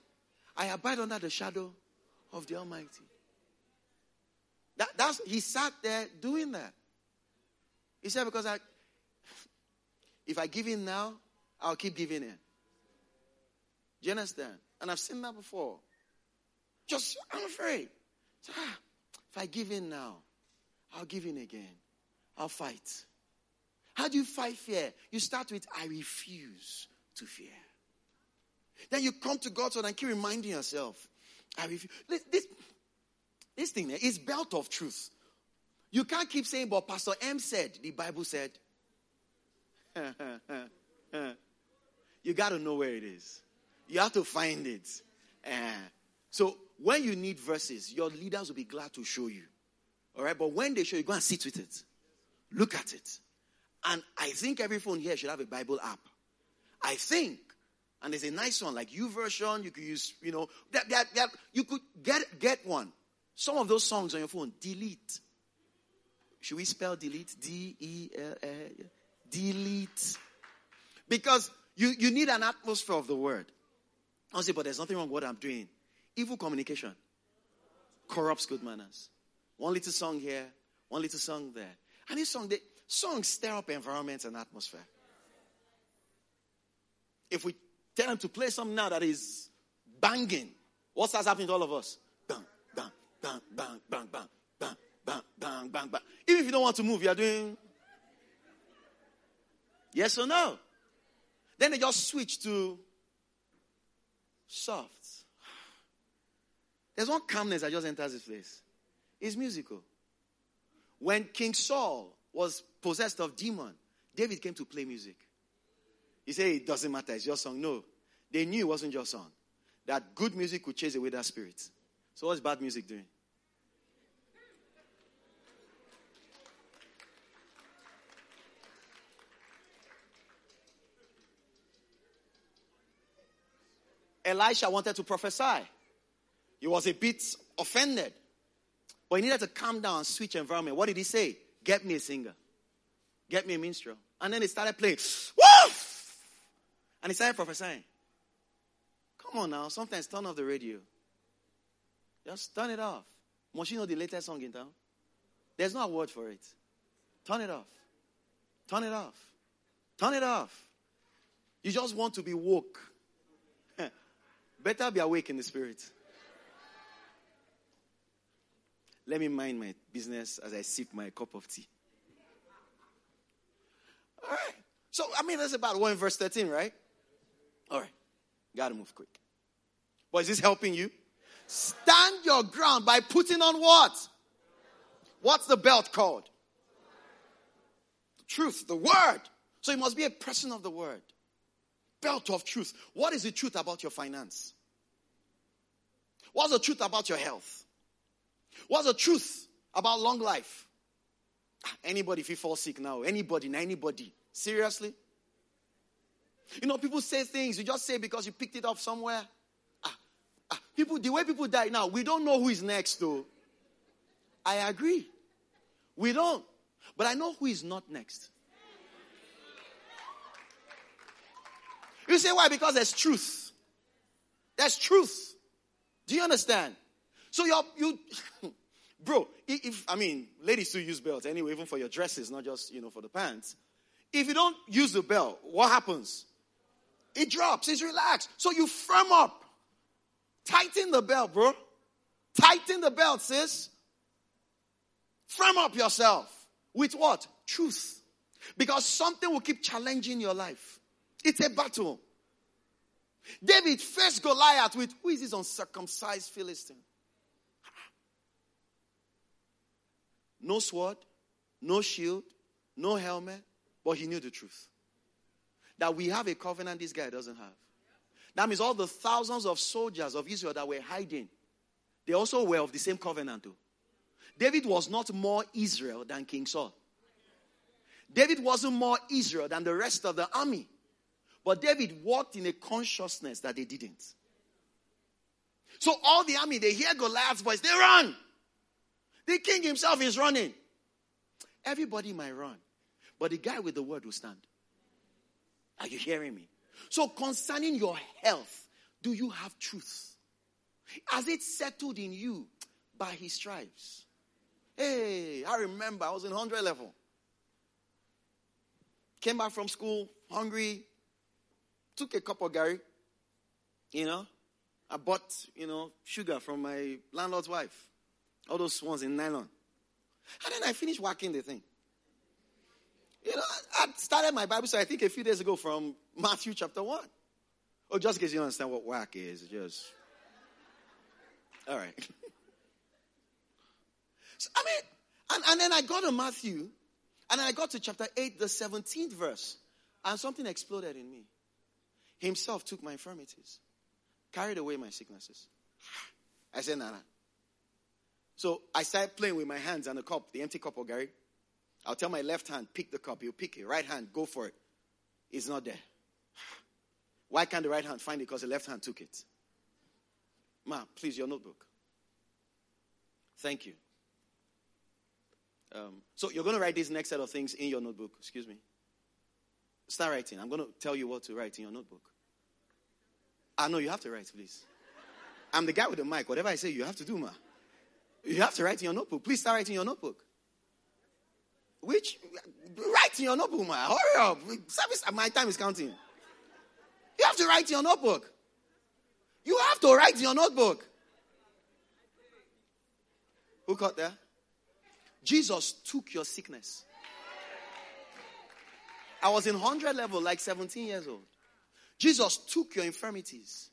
I abide under the shadow of the Almighty. That, that's he sat there doing that. He said, because I if I give in now, I'll keep giving in. Do you understand? And I've seen that before. Just I'm afraid. So, ah, if I give in now, I'll give in again. I'll fight. How do you fight fear? You start with, I refuse to fear. Then you come to God's word and keep reminding yourself, I refuse. This, this, thing is belt of truth. You can't keep saying, but Pastor M said, the Bible said. [LAUGHS] you got to know where it is. You have to find it. Uh, so when you need verses, your leaders will be glad to show you. All right, but when they show you, go and sit with it. Look at it. And I think every phone here should have a Bible app. I think. And there's a nice one like U YouVersion. You could use, you know, that, that, that you could get get one. Some of those songs on your phone, delete. Should we spell delete? D E L E. Delete. Because you, you need an atmosphere of the word. I'll say, but there's nothing wrong with what I'm doing. Evil communication corrupts good manners. One little song here, one little song there. And this song, they, songs stir up environment and atmosphere. If we tell them to play something now that is banging, what starts happening to all of us? Bang, bang, bang, bang, bang, bang, bang, bang, bang, bang, bang. Even if you don't want to move, you're doing yes or no. Then they just switch to soft. [SIGHS] There's one calmness that just enters this place. It's musical. When King Saul was possessed of demon, David came to play music. He said, It doesn't matter, it's your song. No. They knew it wasn't your song. That good music could chase away that spirit. So, what's bad music doing? Elisha wanted to prophesy. He was a bit offended. But he needed to calm down, switch environment. What did he say? Get me a singer. Get me a minstrel. And then he started playing. Woof! And he started prophesying. Come on now. Sometimes turn off the radio. Just turn it off. Must you know the latest song in town? There's no word for it. Turn it off. Turn it off. Turn it off. You just want to be woke. [LAUGHS] Better be awake in the spirit. Let me mind my business as I sip my cup of tea. All right. So, I mean, that's about one verse 13, right? All right. Got to move quick. But is this helping you? Stand your ground by putting on what? What's the belt called? The truth, the word. So you must be a person of the word. Belt of truth. What is the truth about your finance? What's the truth about your health? What's the truth about long life? Ah, anybody, if you fall sick now, anybody, anybody. Seriously? You know, people say things, you just say because you picked it up somewhere. People, the way people die now, we don't know who is next, though. I agree. We don't. But I know who is not next. You say why? Because there's truth. There's truth. Do you understand? So you you [LAUGHS] Bro, if, I mean, ladies do use belts anyway, even for your dresses, not just, you know, for the pants. If you don't use the belt, what happens? It drops, it's relaxed. So you firm up. Tighten the belt, bro. Tighten the belt, sis. Firm up yourself. With what? Truth. Because something will keep challenging your life. It's a battle. David faced Goliath with who is this uncircumcised Philistine? No sword, no shield, no helmet, but he knew the truth. That we have a covenant this guy doesn't have. That means all the thousands of soldiers of Israel that were hiding, they also were of the same covenant too. David was not more Israel than King Saul. David wasn't more Israel than the rest of the army. But David walked in a consciousness that they didn't. So all the army, they hear Goliath's voice, they run. The king himself is running. Everybody might run, but the guy with the word will stand. Are you hearing me? So, concerning your health, do you have truth? Has it settled in you by his stripes? Hey, I remember I was in 100 level. Came back from school, hungry, took a cup of garri, you know. I bought, you know, sugar from my landlord's wife. All those ones in nylon. And then I finished whacking the thing. You know, I started my Bible study, I think, a few days ago from Matthew chapter 1. Oh, just in case you don't understand what whack is, just. All right. [LAUGHS] so, I mean, and, and then I got to Matthew, and I got to chapter 8, the 17th verse, and something exploded in me. Himself took my infirmities, carried away my sicknesses. [SIGHS] I said, Nana. So I started playing with my hands and the cup, the empty cup of garri. I'll tell my left hand, pick the cup. He'll pick it. Right hand, go for it. It's not there. [SIGHS] Why can't the right hand find it? Because the left hand took it. Ma, please, your notebook. Thank you. Um, so you're going to write this next set of things in your notebook. Excuse me. Start writing. I'm going to tell you what to write in your notebook. I ah, know you have to write, please. I'm the guy with the mic. Whatever I say, you have to do, ma. You have to write in your notebook. Please start writing your notebook. Which write in your notebook, man. Hurry up. Service my time is counting. You have to write in your notebook. You have to write in your notebook. Who caught there? Jesus took your sickness. I was in 100 level, like 17 years old. Jesus took your infirmities,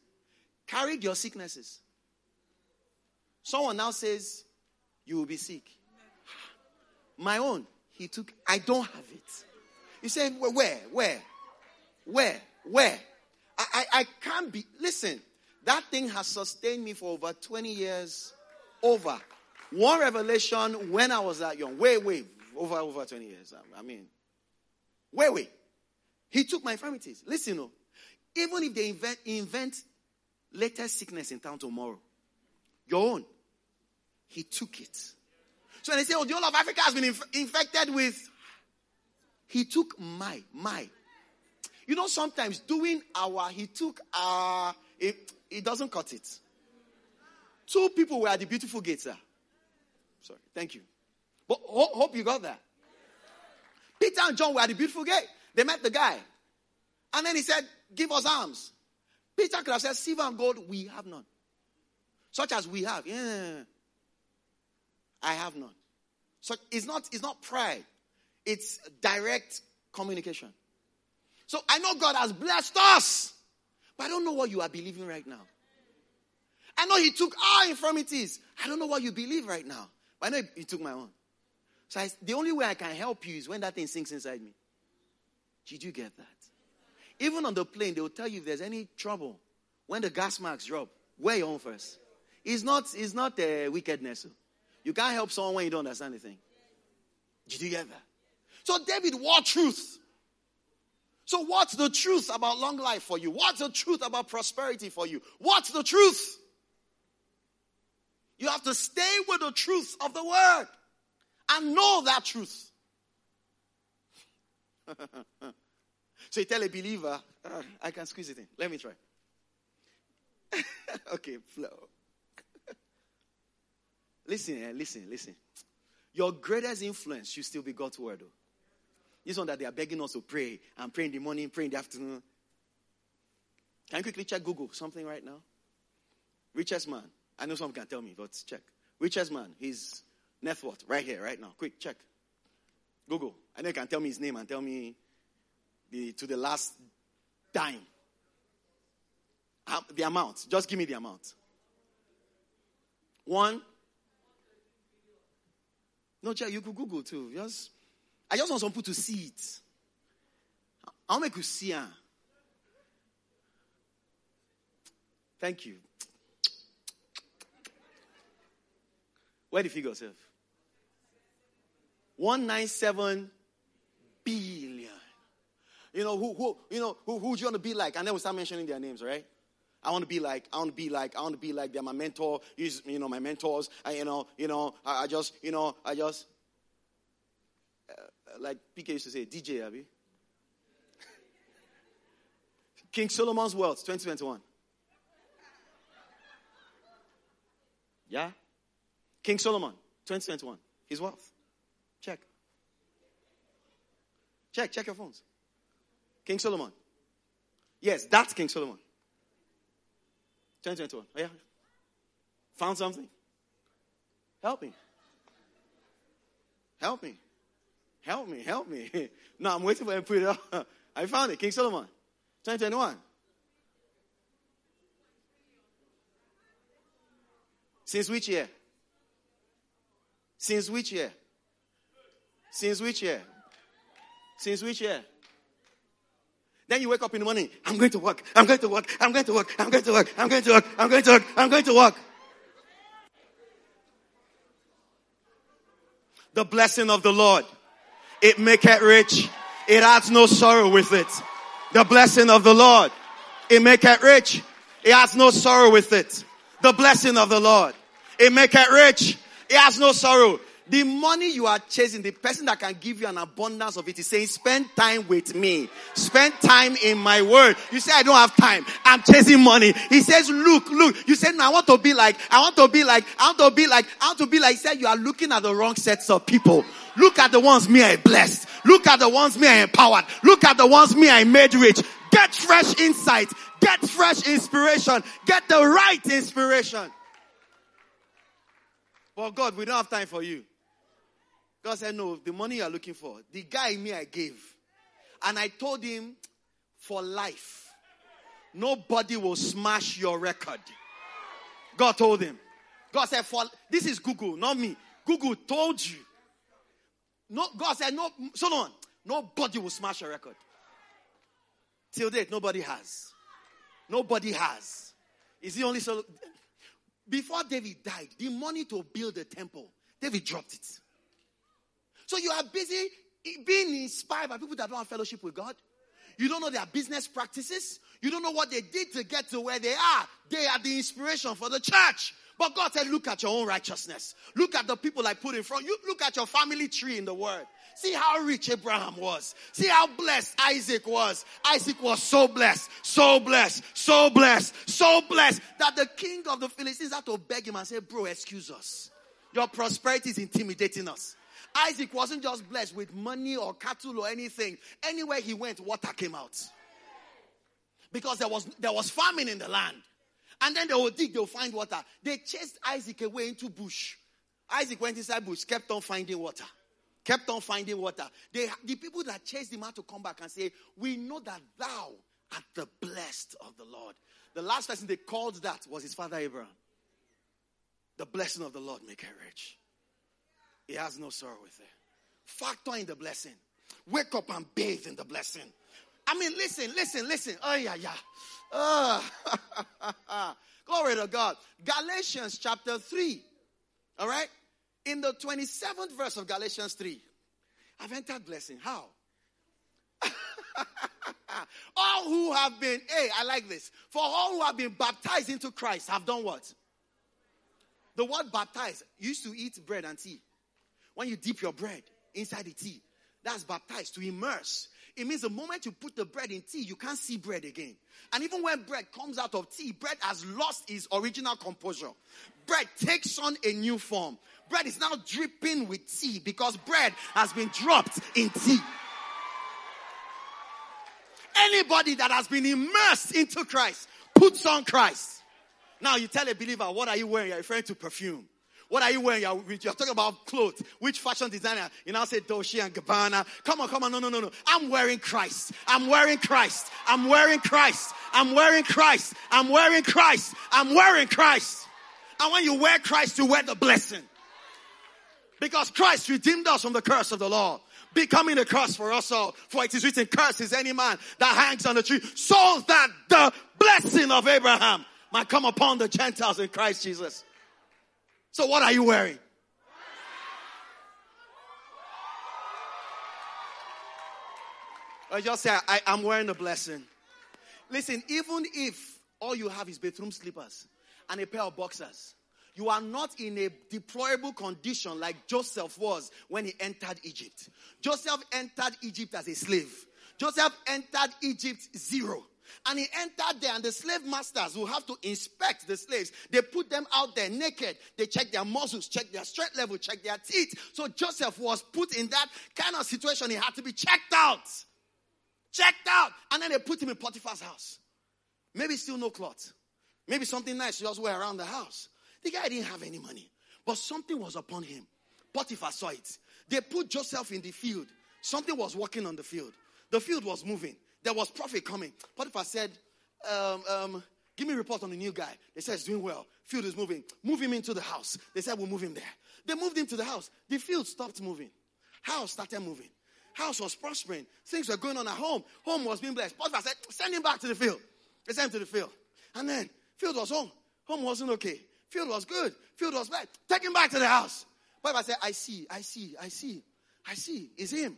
carried your sicknesses. Someone now says, You will be sick. [SIGHS] My own, he took, I don't have it. He said, Where? Where? Where? Where? I, I, I can't be. Listen, that thing has sustained me for over 20 years. Over. One revelation when I was that young. Wait, wait. Over, over 20 years. I mean, wait, wait. He took my infirmities. Listen, no. Even if they invent, invent latest sickness in town tomorrow, your own, he took it. So when they say, oh, the whole of Africa has been inf- infected with, he took my, my. You know, sometimes doing our, he took our, it, it doesn't cut it. Two people were at the beautiful gate, sir. Sorry, thank you. But ho- hope you got that. Peter and John were at the beautiful gate. They met the guy. And then he said, Give us alms. Peter could have said, Silver and gold, we have none. Such as we have. Yeah. I have none. So it's not, it's not pride, it's direct communication. So I know God has blessed us, but I don't know what you are believing right now. I know He took our infirmities. I don't know what you believe right now, but I know He took my own. So I, the only way I can help you is when that thing sinks inside me. Did you get that? Even on the plane, they will tell you if there's any trouble when the gas marks drop, where you on first. It's not, it's not a wickedness. You can't help someone when you don't understand anything. Did you get that? So David, what truth? So what's the truth about long life for you? What's the truth about prosperity for you? What's the truth? You have to stay with the truth of the word and know that truth. [LAUGHS] so you tell a believer, uh, I can squeeze it in. Let me try. [LAUGHS] okay, flow. Listen, eh, listen, listen. Your greatest influence should still be God's word. Though. This one that they are begging us to pray and pray in the morning, pray in the afternoon. Can you quickly check Google something right now? Richest man. I know someone can tell me, but check. Richest man. His net worth right here, right now. Quick, check. Google. I know you can tell me his name and tell me the, to the last dime. the amount. Just give me the amount. One. No, check. You could Google too. Just, I just want some people to see it. I'll make you see it. Thank you. Where the figure yourself? 197 billion. You know, who, who, you know, who, who do you want to be like? And then we start mentioning their names, right? I want to be like, I want to be like, I want to be like, they're my mentor. He's, you know, my mentors. I, you know, you know, I, I just, you know, I just, uh, like PK used to say, DJ, Abby. [LAUGHS] King Solomon's Wealth, 2021. Yeah? King Solomon, 2021. His wealth. Check. Check, check your phones. King Solomon. Yes, that's King Solomon. 2021. Oh, yeah. Found something? Help me. Help me. Help me. Help me. [LAUGHS] no, I'm waiting for him to put it up. [LAUGHS] I found it. King Solomon. 2021. Since which year? Since which year? Since which year? Since which year? Then you wake up in the morning, I'm going to work, I'm going to work, I'm going to work, I'm going to work, I'm going to work, I'm going to work, I'm going to work. The blessing of the Lord, it maketh rich, it adds no sorrow with it. The blessing of the Lord, it maketh rich, it has no sorrow with it. The blessing of the Lord, it maketh rich, it has no sorrow. The money you are chasing, the person that can give you an abundance of it is saying, spend time with me. Spend time in my word. You say, I don't have time. I'm chasing money. He says, look, look. You say, no, I want to be like, I want to be like, I want to be like, I want to be like, he said, you are looking at the wrong sets of people. Look at the ones me I blessed. Look at the ones me I empowered. Look at the ones me I made rich. Get fresh insight. Get fresh inspiration. Get the right inspiration. Well, God, we don't have time for you. God said, No, the money you're looking for, the guy me I gave. And I told him, For life, nobody will smash your record. God told him. God said, For this is Google, not me. Google told you. No, God said, No, so on. Nobody will smash your record. Till date, nobody has. Nobody has. Is the only so before David died, the money to build the temple, David dropped it. So you are busy being inspired by people that don't have fellowship with God. You don't know their business practices. You don't know what they did to get to where they are. They are the inspiration for the church. But God said, look at your own righteousness. Look at the people I put in front. You look at your family tree in the word. See how rich Abraham was. See how blessed Isaac was. Isaac was so blessed, so blessed, so blessed, so blessed that the king of the Philistines had to beg him and say, Bro, excuse us. Your prosperity is intimidating us. Isaac wasn't just blessed with money or cattle or anything. Anywhere he went, water came out. Because there was, there was famine in the land. And then they will dig, they'll find water. They chased Isaac away into bush. Isaac went inside bush, kept on finding water. Kept on finding water. They, the people that chased him had to come back and say, We know that thou art the blessed of the Lord. The last person they called that was his father Abraham. The blessing of the Lord make her rich. He has no sorrow with it. Factor in the blessing. Wake up and bathe in the blessing. I mean, listen, listen, listen. Oh, yeah, yeah. Oh. Glory to God. Galatians chapter 3. All right? In the 27th verse of Galatians 3. I've entered blessing. How? [LAUGHS] all who have been, hey, I like this. For all who have been baptized into Christ have done what? The word baptized used to eat bread and tea. When you dip your bread inside the tea, that's baptized to immerse. It means the moment you put the bread in tea, you can't see bread again. And even when bread comes out of tea, bread has lost its original composure. Bread takes on a new form. Bread is now dripping with tea because bread has been dropped in tea. Anybody that has been immersed into Christ puts on Christ. Now you tell a believer, what are you wearing? You're referring to perfume. What are you wearing? You're, you're, talking about clothes. Which fashion designer? You now say Dolce and Gabbana. Come on, come on. No, no, no, no. I'm wearing Christ. I'm wearing Christ. I'm wearing Christ. I'm wearing Christ. I'm wearing Christ. I'm wearing Christ. And when you wear Christ, you wear the blessing. Because Christ redeemed us from the curse of the law becoming a curse for us all. For it is written, curse is any man that hangs on the tree, so that the blessing of Abraham might come upon the Gentiles in Christ Jesus. So what are you wearing? I just say, I, am wearing a blessing. Listen, even if all you have is bathroom slippers and a pair of boxers, you are not in a deplorable condition like Joseph was when he entered Egypt. Joseph entered Egypt as a slave. Joseph entered Egypt zero. And he entered there, and the slave masters who have to inspect the slaves. They put them out there naked. They check their muscles, check their strength level, check their teeth. So Joseph was put in that kind of situation. He had to be checked out. Checked out. And then they put him in Potiphar's house. Maybe still no cloth. Maybe something nice just wear around the house. The guy didn't have any money, but something was upon him. Potiphar saw it. They put Joseph in the field. Something was working on the field. The field was moving. There was profit coming. Potiphar said, um, um, Give me a report on the new guy. They said, He's doing well. Field is moving. Move him into the house. They said, We'll move him there. They moved him to the house. The field stopped moving. House started moving. House was prospering. Things were going on at home. Home was being blessed. Potiphar said, Send him back to the field. They sent him to the field. And then, field was home. Home wasn't okay. Field was good. Field was bad. Take him back to the house. Bible said, I see, I see, I see, I see. It's him.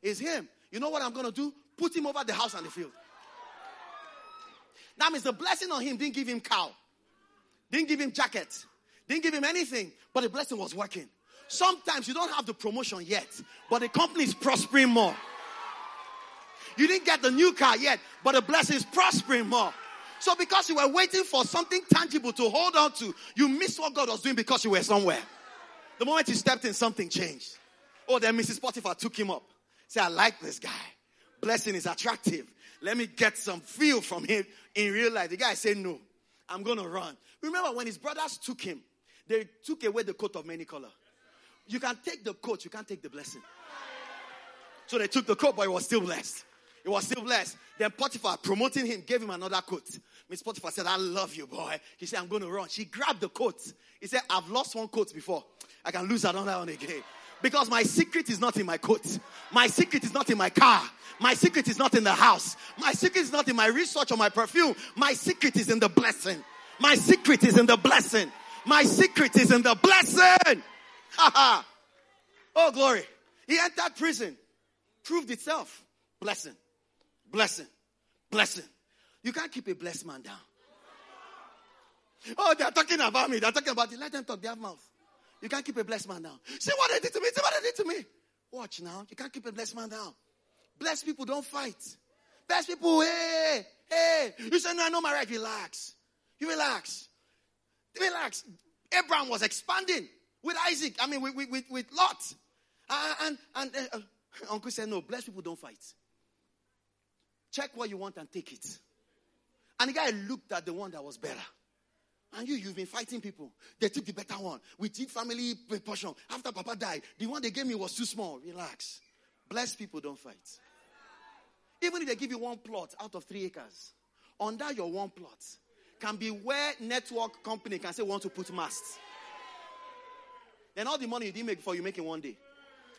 It's him. You know what I'm going to do? Put him over the house and the field. That means the blessing on him didn't give him cow, didn't give him jacket, didn't give him anything, but the blessing was working. Sometimes you don't have the promotion yet, but the company is prospering more. You didn't get the new car yet, but the blessing is prospering more. So because you were waiting for something tangible to hold on to, you missed what God was doing because you were somewhere. The moment you stepped in, something changed. Oh, then Mrs. Potiphar took him up. Say, I like this guy. Blessing is attractive. Let me get some feel from him in real life. The guy said, No, I'm going to run. Remember when his brothers took him, they took away the coat of many color. You can take the coat, you can't take the blessing. So they took the coat, but it was still blessed. It was still blessed. Then Potiphar, promoting him, gave him another coat. Miss Potiphar said, I love you, boy. He said, I'm going to run. She grabbed the coat. He said, I've lost one coat before. I can lose another one again. Because my secret is not in my coat. My secret is not in my car. My secret is not in the house. My secret is not in my research or my perfume. My secret is in the blessing. My secret is in the blessing. My secret is in the blessing. oh, glory. He entered prison, proved itself. Blessing. Blessing. Blessing. You can't keep a blessed man down. Oh, they're talking about me. They're talking about it. Let them talk. They have mouth. You can't keep a blessed man down. See what they did to me. See what they did to me. Watch now. You can't keep a blessed man down. Blessed people don't fight. Blessed people, hey, hey. You say, no, I know my right. Relax. You relax. Relax. Abraham was expanding with Isaac. I mean, with, with, with Lot. Uh, and and uh, Uncle said, no, blessed people don't fight. Check what you want and take it. And the guy looked at the one that was better. And you, you've been fighting people. They took the better one. We did family portion. After Papa died, the one they gave me was too small. Relax. Blessed people don't fight. Even if they give you one plot out of three acres, under your one plot can be where network company can say want to put masts. Then all the money you didn't make before you make in one day.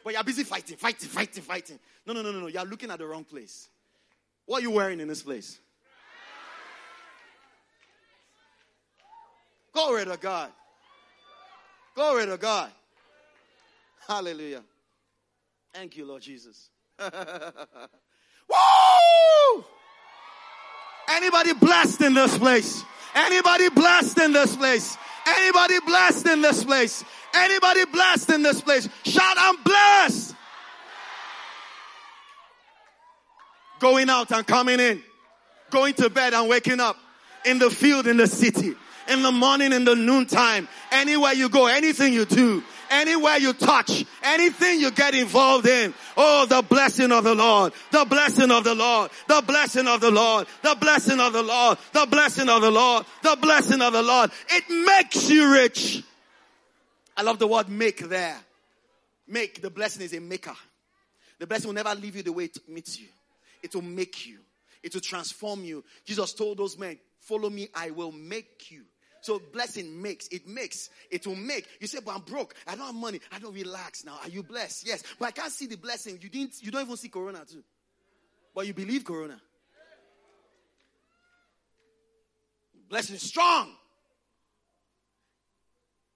But you're busy fighting, fighting, fighting, fighting. No, no, no, no, no. You're looking at the wrong place. What are you wearing in this place? Glory to God. Glory to God. Hallelujah. Thank you, Lord Jesus. [LAUGHS] Woo! Anybody blessed in this place? Anybody blessed in this place? Anybody blessed in this place? Anybody blessed in this place? Shout, I'm blessed. going out and coming in, going to bed and waking up, in the field, in the city, in the morning, in the noontime, anywhere you go, anything you do, anywhere you touch, anything you get involved in. Oh, the blessing of the Lord, the blessing of the Lord, the blessing of the Lord, the blessing of the Lord, the blessing of the Lord, the blessing of the Lord. It makes you rich. I love the word make there. Make, the blessing is a maker. The blessing will never leave you the way it meets you. It will make you. It will transform you. Jesus told those men, follow me, I will make you. So blessing makes, it makes, it will make. You say, but I'm broke. I don't have money. I don't relax now. Are you blessed? Yes. But I can't see the blessing. You didn't, you don't even see Corona too. But you believe Corona. Blessing strong.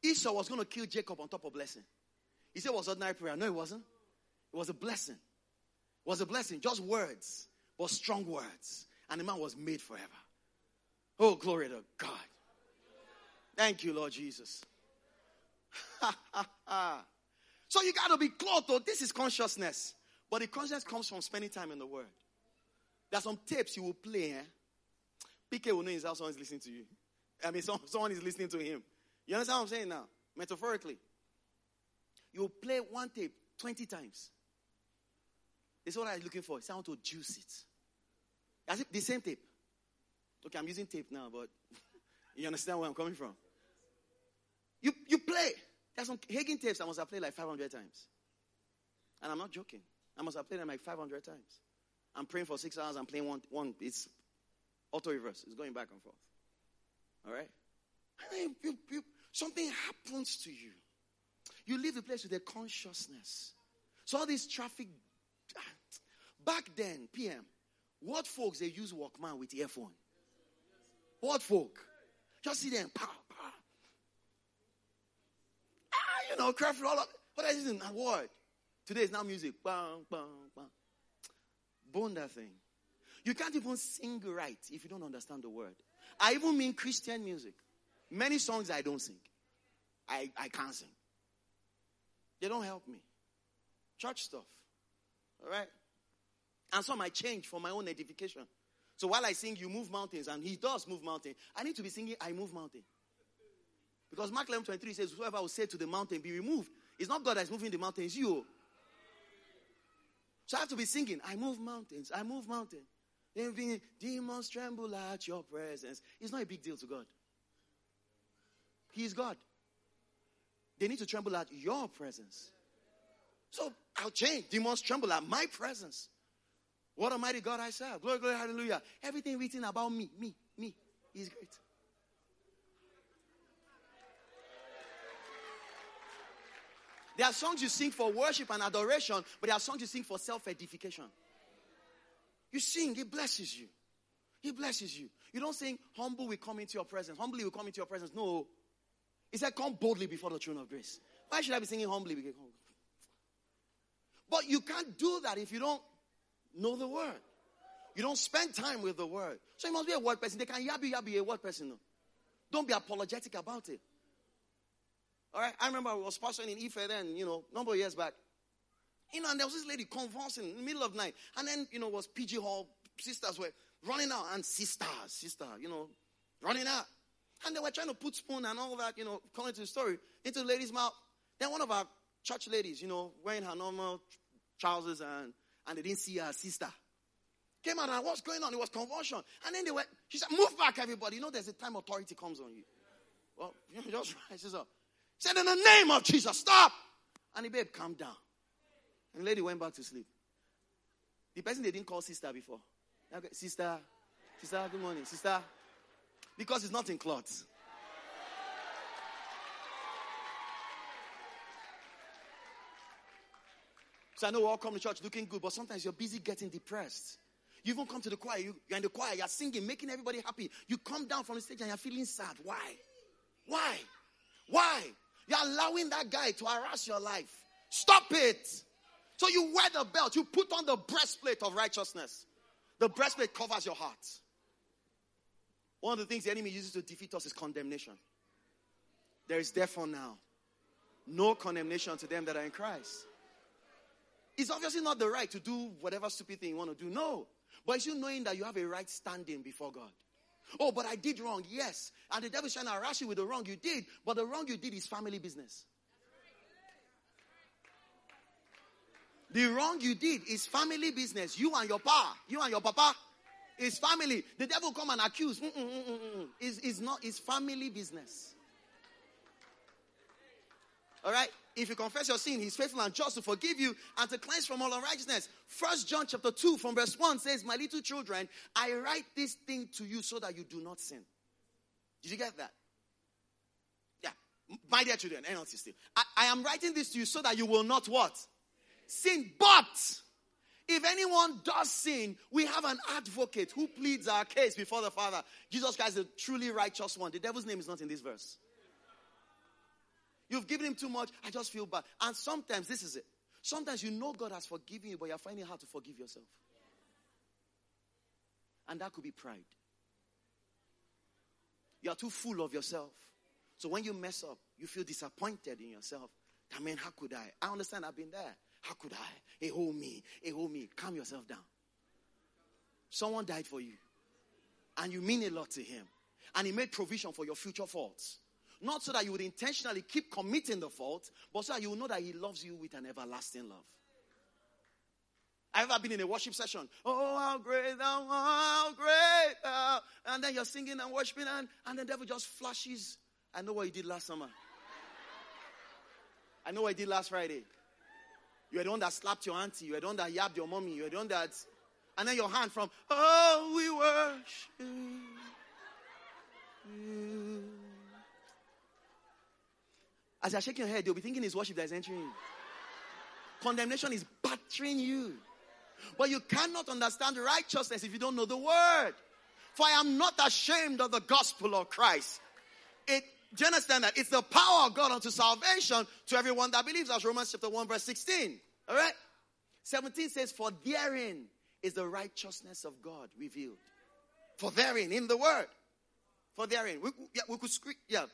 Esau was going to kill Jacob on top of blessing. He said it was ordinary prayer. No, it wasn't. It was a blessing. It was a blessing. Just words, but strong words. And the man was made forever. Oh, glory to God. Thank you, Lord Jesus. [LAUGHS] so you got to be clothed, though. This is consciousness. But the consciousness comes from spending time in the Word. There's some tapes you will play. Eh? PK will know house someone is listening to you. I mean, someone is listening to him. You understand what I'm saying now? Metaphorically. You play one tape 20 times. This is what I'm looking for. It's want to juice it. As if the same tape. Okay, I'm using tape now, but [LAUGHS] you understand where I'm coming from. You, you play. There's some Hagin tapes I must have played like 500 times. And I'm not joking. I must have played them like 500 times. I'm praying for six hours. I'm playing one. one it's auto reverse. It's going back and forth. All right? You, you, something happens to you. You leave the place with a consciousness. So all this traffic. Back then, PM, what folks they use Walkman with earphone? What folk? Just see them. Pow, pow. Ah, you know, careful all of what is in a word. Today is now music. Bang, bang, bang. Bone that thing. You can't even sing right if you don't understand the word. I even mean Christian music. Many songs I don't sing. I, I can't sing. They don't help me. Church stuff. All right? And some I change for my own edification. So while I sing, you move mountains, and he does move mountains. I need to be singing, I move mountain. Because Mark 11 23 says, Whoever will say to the mountain, be removed. It's not God that's moving the mountain, it's you. So I have to be singing, I move mountains, I move mountains. Demons tremble at your presence. It's not a big deal to God. He is God. They need to tremble at your presence. So I'll change. Demons tremble at my presence. What a mighty God I serve. Glory, glory, hallelujah. Everything written about me, me, me is great. There are songs you sing for worship and adoration, but there are songs you sing for self edification. You sing, it blesses you. He blesses you. You don't sing, humble will come into your presence. Humbly will come into your presence. No. He said, come boldly before the throne of grace. Why should I be singing humbly? Oh. But you can't do that if you don't know the word. You don't spend time with the word. So you must be a word person. They can yabby yabby a word person. Don't be apologetic about it. All right. I remember I was pastoring in Ife then, you know, number of years back. You know, and there was this lady convulsing in the middle of night. And then, you know, was PG Hall. Sisters were running out. And sister, sister, you know, running out. And they were trying to put spoon and all that, you know, coming to the story, into the lady's mouth. Then one of our church ladies, you know, wearing her normal trousers and, and they didn't see her sister. Came out and what's going on? It was convulsion. And then they went, she said, move back everybody. You know there's a time authority comes on you. Well, you [LAUGHS] know, just rises up. Said in the name of Jesus, stop. And the babe calmed down. And the lady went back to sleep. The person they didn't call sister before. Okay, sister, sister, good morning. Sister, because it's not in clothes. So I know we all come to church looking good, but sometimes you're busy getting depressed. You even come to the choir, you, are in the choir, you're singing, making everybody happy. You come down from the stage and you're feeling sad. Why? Why? Why? You're allowing that guy to harass your life. Stop it. So you wear the belt, you put on the breastplate of righteousness. The breastplate covers your heart. One of the things the enemy uses to defeat us is condemnation. There is therefore now no condemnation to them that are in Christ. It's obviously not the right to do whatever stupid thing you want to do. No. But it's you knowing that you have a right standing before God. Oh, but I did wrong. Yes. And the devil is trying to harass you with the wrong you did. But the wrong you did is family business. The wrong you did is family business. You and your pa, you and your papa, is family. The devil come and accuse. Mm-mm, It's, it's not. It's family business. All right. If you confess your sin, He's faithful and just to forgive you and to cleanse from all unrighteousness. First John chapter two from verse one says, "My little children, I write this thing to you so that you do not sin." Did you get that? Yeah, my dear children, NLT still. I, I am writing this to you so that you will not what sin. But if anyone does sin, we have an advocate who pleads our case before the Father. Jesus Christ, the truly righteous one. The devil's name is not in this verse. You've given him too much. I just feel bad. And sometimes, this is it. Sometimes you know God has forgiven you, but you're finding hard to forgive yourself. And that could be pride. You're too full of yourself. So when you mess up, you feel disappointed in yourself. I mean, how could I? I understand I've been there. How could I? Hey, hold me. Hey, hold me. Calm yourself down. Someone died for you. And you mean a lot to him. And he made provision for your future faults. Not so that you would intentionally keep committing the fault, but so that you know that He loves you with an everlasting love. I've ever been in a worship session. Oh, how great thou how great thou. And then you're singing and worshiping, and, and the devil just flashes. I know what he did last summer. I know what he did last Friday. You are the one that slapped your auntie. You are the one that yabbed your mommy. You are the one that. And then your hand from, oh, we worship you. As you're shaking your head, you'll be thinking it's worship that is entering. Condemnation is battering you. But you cannot understand righteousness if you don't know the word. For I am not ashamed of the gospel of Christ. It, do you understand that? It's the power of God unto salvation to everyone that believes, as Romans chapter 1, verse 16. All right? 17 says, For therein is the righteousness of God revealed. For therein, in the word. For therein. We, yeah, we could scream, yeah,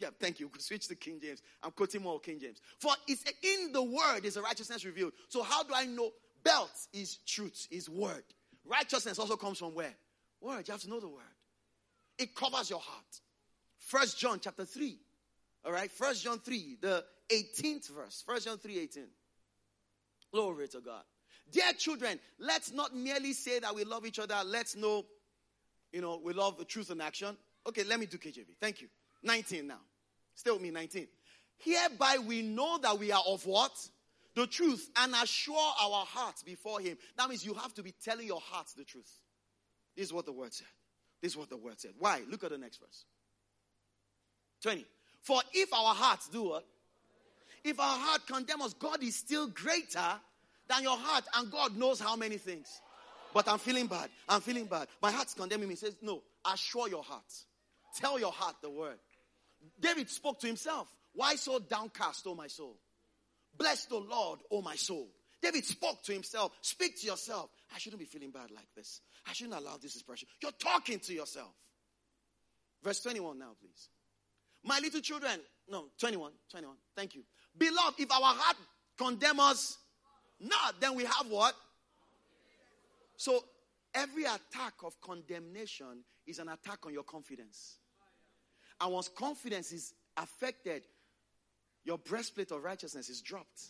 yeah, thank you. [LAUGHS] Switch to King James. I'm quoting more King James. For it's in the word is the righteousness revealed. So how do I know? Belt is truth, is word. Righteousness also comes from where? Word. You have to know the word. It covers your heart. First John chapter 3. All right, First John 3, the 18th verse. First John 3, 18. Glory to God. Dear children, let's not merely say that we love each other. Let's know, you know, we love the truth in action. Okay, let me do KJV. Thank you. 19 now. Stay with me, 19. Hereby we know that we are of what? The truth and assure our hearts before Him. That means you have to be telling your hearts the truth. This is what the word said. This is what the word said. Why? Look at the next verse. 20. For if our hearts do what? If our heart condemn us, God is still greater than your heart, and God knows how many things. But I'm feeling bad. I'm feeling bad. My heart's condemning me. He says, No, assure your heart. Tell your heart the word. David spoke to himself. Why so downcast, O my soul? Bless the Lord, O my soul. David spoke to himself. Speak to yourself. I shouldn't be feeling bad like this. I shouldn't allow this expression. You're talking to yourself. Verse 21 now, please. My little children, no, 21, 21. Thank you. Beloved, if our heart condemn us not, then we have what? So every attack of condemnation is an attack on your confidence. And once confidence is affected, your breastplate of righteousness is dropped.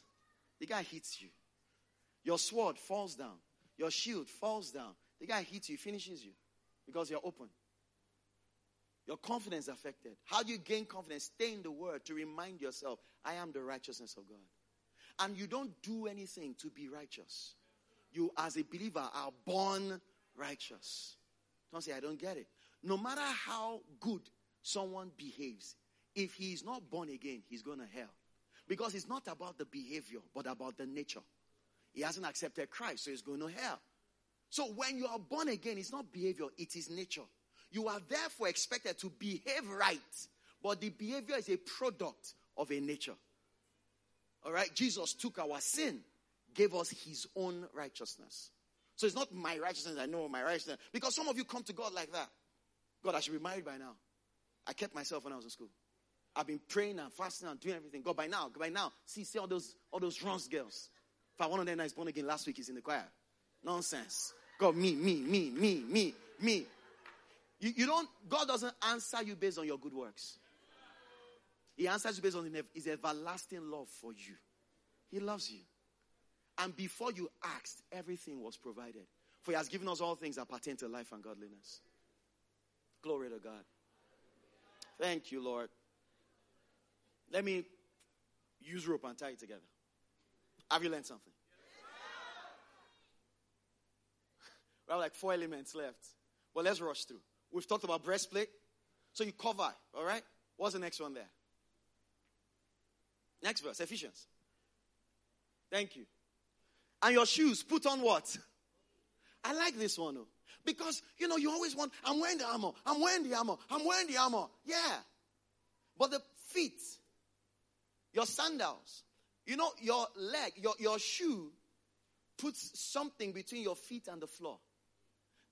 The guy hits you. Your sword falls down. Your shield falls down. The guy hits you, finishes you because you're open. Your confidence is affected. How do you gain confidence? Stay in the word to remind yourself, I am the righteousness of God. And you don't do anything to be righteous. You, as a believer, are born righteous. Don't say, I don't get it. No matter how good someone behaves, if he is not born again, he's going to hell. Because it's not about the behavior, but about the nature. He hasn't accepted Christ, so he's going to hell. So when you are born again, it's not behavior, it is nature. You are therefore expected to behave right, but the behavior is a product of a nature. All right? Jesus took our sin, gave us his own righteousness. So it's not my righteousness, I know my righteousness. Because some of you come to God like that. God, I should be married by now. I kept myself when I was in school. I've been praying and fasting and doing everything. God, by now, by now, see, see all those all those runs girls. If I one of them is born again last week, he's in the choir. Nonsense. God, me, me, me, me, me, me. You, you don't, God doesn't answer you based on your good works. He answers you based on his everlasting love for you. He loves you. And before you asked, everything was provided. For he has given us all things that pertain to life and godliness. Glory to God. Thank you, Lord. Let me use rope and tie it together. Have you learned something? [LAUGHS] We have like four elements left. But let's rush through. We've talked about breastplate. So you cover, all right? What's the next one there? Next verse, Ephesians. Thank you. And your shoes, put on what? [LAUGHS] I like this one though. Because, you know, you always want, I'm wearing the armor, I'm wearing the armor, I'm wearing the armor. Yeah. But the feet, your sandals, you know, your leg, your, your shoe puts something between your feet and the floor.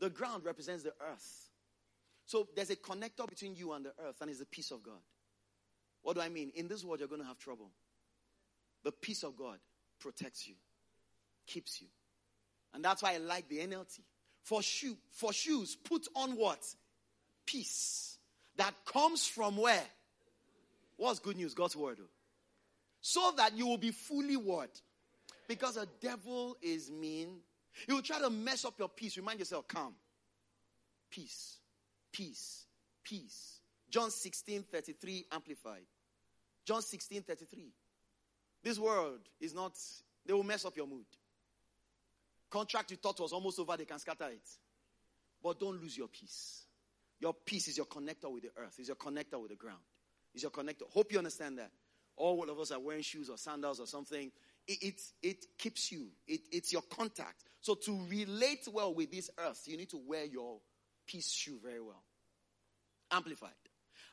The ground represents the earth. So there's a connector between you and the earth, and it's the peace of God. What do I mean? In this world, you're going to have trouble. The peace of God protects you, keeps you. And that's why I like the NLT. For shoe, for shoes, put on what? Peace. That comes from where? What's good news? God's word. Oh. So that you will be fully what? Because a devil is mean. He will try to mess up your peace. Remind yourself, calm. Peace. Peace. Peace. John 16, 33 amplified. John 16, 33. This world is not, they will mess up your mood. Contract you thought was almost over, they can scatter it. But don't lose your peace. Your peace is your connector with the earth, is your connector with the ground, is your connector. Hope you understand that. All of us are wearing shoes or sandals or something. It, it, it keeps you, it, it's your contact. So to relate well with this earth, you need to wear your peace shoe very well. Amplified.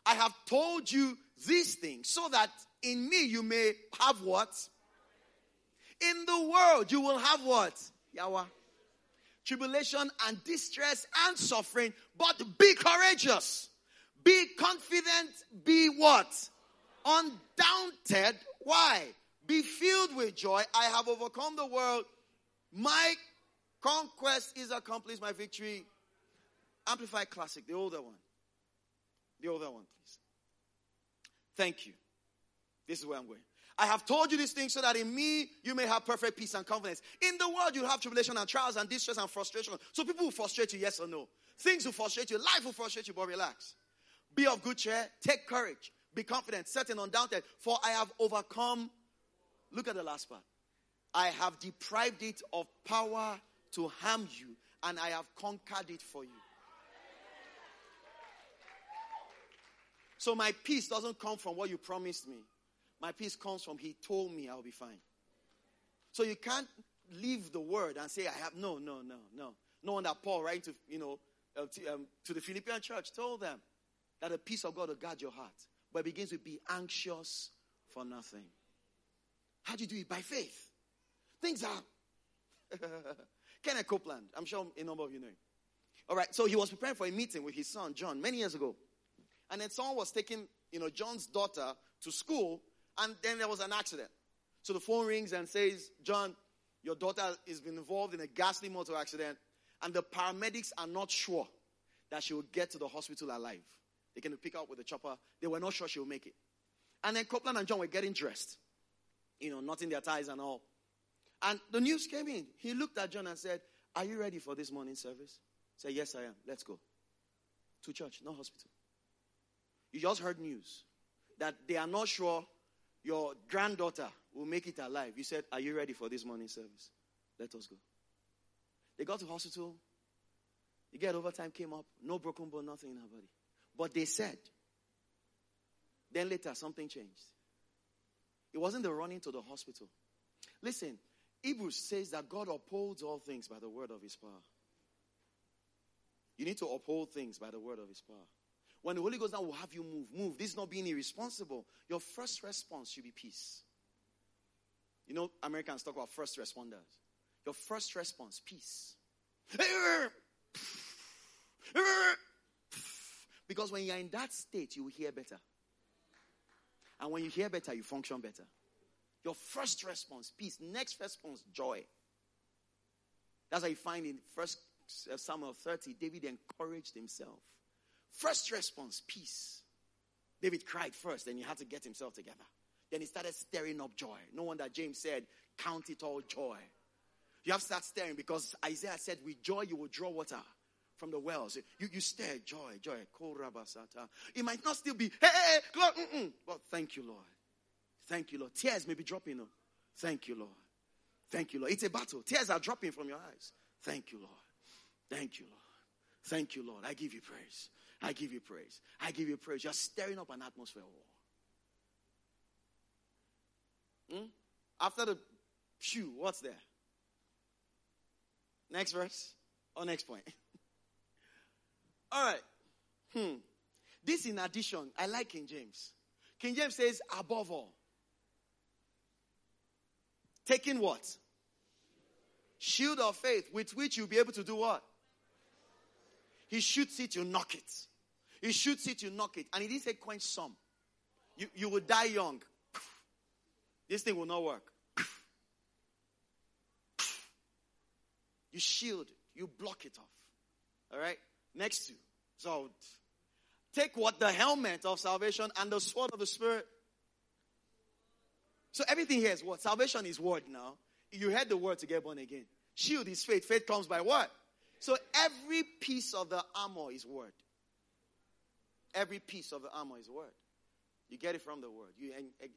I have told you these things so that in me you may have what? In the world you will have what? Yawa. Tribulation and distress and suffering, but be courageous. Be confident. Be what? Undaunted. Why? Be filled with joy. I have overcome the world. My conquest is accomplished. My victory. Amplified Classic, the older one. The older one, please. Thank you. This is where I'm going. I have told you these things so that in me you may have perfect peace and confidence. In the world you'll have tribulation and trials and distress and frustration. So people will frustrate you, yes or no. Things will frustrate you. Life will frustrate you, but relax. Be of good cheer. Take courage. Be confident, certain, undoubted. For I have overcome. Look at the last part. I have deprived it of power to harm you, and I have conquered it for you. So my peace doesn't come from what you promised me. My peace comes from He told me I'll be fine. So you can't leave the word and say, I have. No, no, no, no. No that Paul, right, to, you know, uh, to, um, to the Philippian church told them that the peace of God will guard your heart. But it begins with be anxious for nothing. How do you do it? By faith. Things are. [LAUGHS] Kenneth Copeland, I'm sure a number of you know him. All right, so he was preparing for a meeting with his son, John, many years ago. And then someone was taking, you know, John's daughter to school and then there was an accident. So the phone rings and says, John, your daughter has been involved in a ghastly motor accident, and the paramedics are not sure that she will get to the hospital alive. They can pick her up with a chopper. They were not sure she will make it. And then Copeland and John were getting dressed, you know, knotting their ties and all. And the news came in. He looked at John and said, Are you ready for this morning service? Said, Yes, I am. Let's go. To church, not hospital. You just heard news that they are not sure your granddaughter will make it alive. You said, Are you ready for this morning service? Let us go. They got to hospital. You get overtime came up, no broken bone, nothing in her body. But they said, then later something changed. It wasn't the running to the hospital. Listen, Hebrews says that God upholds all things by the word of his power. You need to uphold things by the word of his power. When the Holy Ghost now will have you move, move. This is not being irresponsible. Your first response should be peace. You know, Americans talk about first responders. Your first response, peace. Because when you're in that state, you will hear better. And when you hear better, you function better. Your first response, peace. Next response, joy. That's how you find in First uh, Samuel 30, David encouraged himself. First response, peace. David cried first, then he had to get himself together. Then he started stirring up joy. No wonder James said, Count it all joy. You have to start stirring because Isaiah said, With joy you will draw water from the wells. You, you stare, joy, joy. It might not still be, hey, hey, hey Lord, mm-mm. But thank you, Lord. Thank you, Lord. Tears may be dropping. No? Thank you, Lord. Thank you, Lord. It's a battle. Tears are dropping from your eyes. Thank you, Lord. Thank you, Lord. Thank you, Lord. I give you praise. I give you praise. I give you praise. You're stirring up an atmosphere of war. Hmm? After the pew, what's there? Next verse or next point? [LAUGHS] All right. Hmm. This in addition, I like King James. King James says, above all. Taking what? Shield of faith with which you'll be able to do what? He shoots it, you knock it. He shoots it, you knock it. And he didn't say quench some. You, you will die young. This thing will not work. You shield it, you block it off. All right? Next to. So take what? The helmet of salvation and the sword of the Spirit. So everything here is what? Salvation is word now. You heard the word to get born again. Shield is faith. Faith comes by what? So every piece of the armor is word. Every piece of the armor is word. You get it from the word. You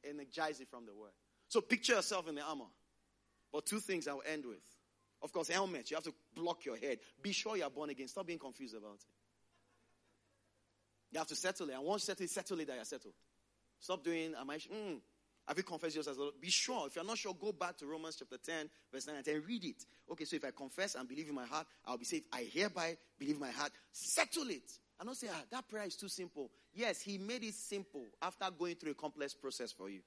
energize it from the word. So picture yourself in the armor. But two things I will end with. Of course, helmet. You have to block your head. Be sure you are born again. Stop being confused about it. You have to settle it. And once you settle it, settle it that you're settled. Stop doing, am I, mm, have you confessed yours as Lord? Be sure. If you're not sure, go back to Romans chapter 10, verse 9 and 10. Read it. Okay, so if I confess and believe in my heart, I'll be saved. I hereby believe in my heart. Settle it. And don't say, ah, that prayer is too simple. Yes, he made it simple after going through a complex process for you.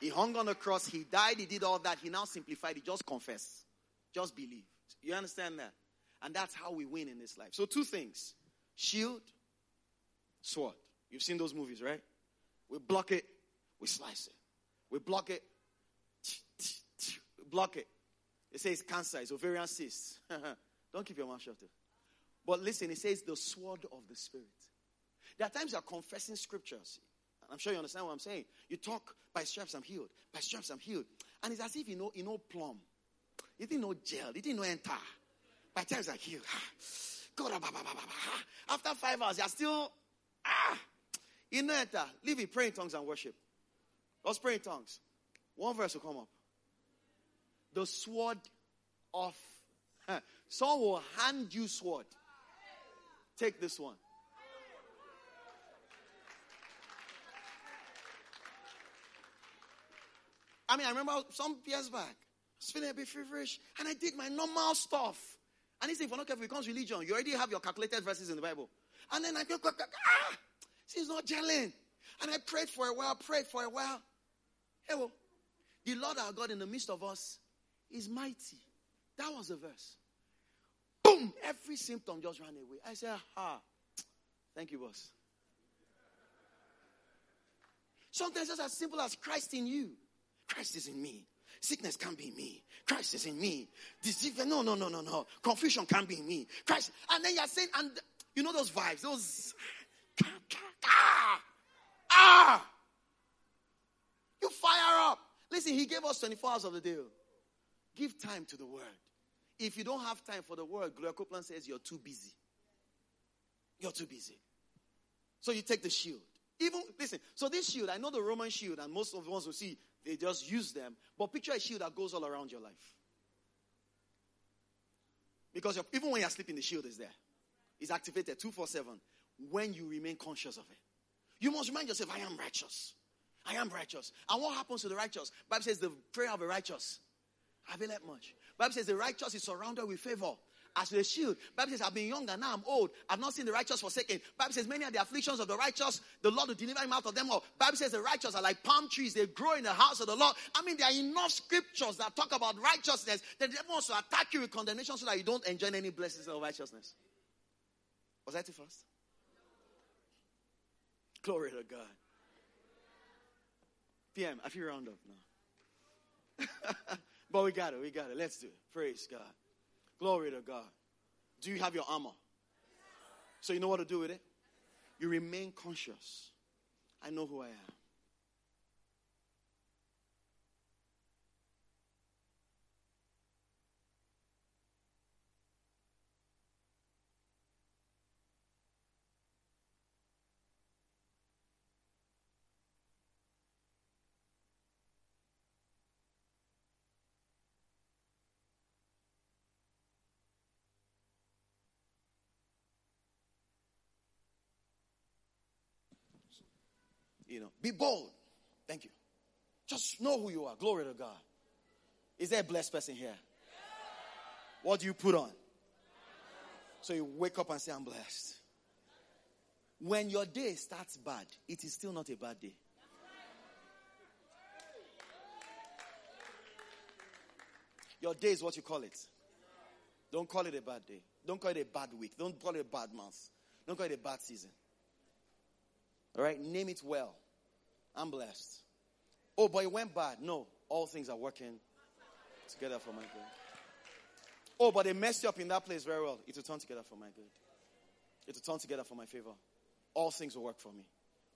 He hung on the cross, he died, he did all that. He now simplified it. Just confess. Just believe. You understand that? And that's how we win in this life. So, two things shield, sword. You've seen those movies, right? We block it, we slice it. We block it. [TSK] [TSK] We block it. It says cancer, it's ovarian cyst. [LAUGHS] Don't keep your mouth shut. But listen, it says the sword of the Spirit. There are times you are confessing scriptures. I'm sure you understand what I'm saying. You talk, by stripes I'm healed. By stripes I'm healed. And it's as if you know, you know plum. You didn't know gel. You didn't know enter. By times I'm healed. God, after five hours, you're still, ah, you know enter. Leave it, pray in tongues and worship. Let's pray in tongues. One verse will come up. The sword of. [LAUGHS] Someone will hand you sword. Take this one. I mean, I remember some years back, I was feeling a bit feverish, and I did my normal stuff. And he said, if you're not careful, it becomes religion. You already have your calculated verses in the Bible. And then I go, ah, see, it's not gelling. And I prayed for a while, prayed for a while. Hey, well, the Lord our God in the midst of us is mighty. That was the verse. Boom! Every symptom just ran away. I said, ah, thank you, boss. Sometimes it's as simple as Christ in you. Christ is in me. Sickness can't be in me. Christ is in me. Disease, no, no, no, no, no. Confusion can't be in me. Christ. And then you're saying, and you know those vibes, those ah, ah. You fire up. Listen, he gave us 24 hours of the day. Give time to the word. If you don't have time for the word, Gloria Copeland says you're too busy. You're too busy. So you take the shield. Even listen, so this shield, I know the Roman shield, and most of the ones who see, they just use them. But picture a shield that goes all around your life. Because even when you're sleeping, the shield is there. It's activated 247 when you remain conscious of it. You must remind yourself, I am righteous. I am righteous. And what happens to the righteous? Bible says the prayer of the righteous availeth much. Bible says the righteous is surrounded with favor as a shield. Bible says, I've been young and now I'm old. I've not seen the righteous forsaken. Bible says, many are the afflictions of the righteous. The Lord will deliver him out of them all. Bible says the righteous are like palm trees. They grow in the house of the Lord. I mean, there are enough scriptures that talk about righteousness that the devil wants to attack you with condemnation so that you don't enjoy any blessings of righteousness. Was that too first? Glory to God. PM, I feel round up now. [LAUGHS] but we got it, we got it. Let's do it. Praise God. Glory to God. Do you have your armor? So you know what to do with it? You remain conscious. I know who I am. You know, be bold. Thank you. Just know who you are. Glory to God. Is there a blessed person here? What do you put on? So you wake up and say, I'm blessed. When your day starts bad, it is still not a bad day. Your day is what you call it. Don't call it a bad day. Don't call it a bad week. Don't call it a bad month. Don't call it a bad season. All right? Name it well. I'm blessed. Oh, but it went bad. No, all things are working together for my good. Oh, but they messed you up in that place very well. It will turn together for my good. It will turn together for my favor. All things will work for me.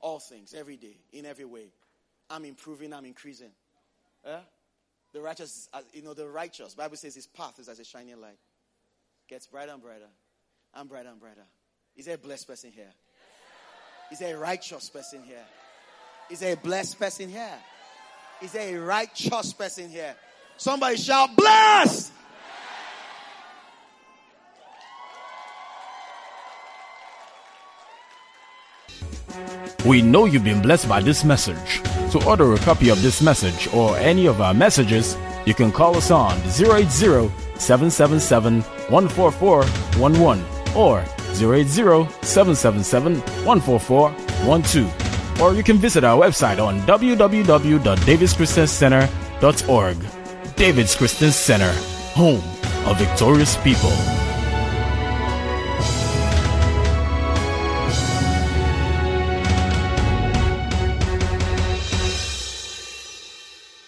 All things, every day, in every way. I'm improving, I'm increasing. Yeah? The righteous, uh, you know, the righteous, Bible says his path is as a shining light. Gets brighter and brighter. And brighter and brighter. Is there a blessed person here? Is there a righteous person here? Is there a blessed person here? Is there a righteous person here? Somebody shout, blessed! We know you've been blessed by this message. To order a copy of this message or any of our messages, you can call us on 080 777 14411 or 080 777 14412 or you can visit our website on www.davidschristiancenter.org. David's Christian Center, home of victorious people.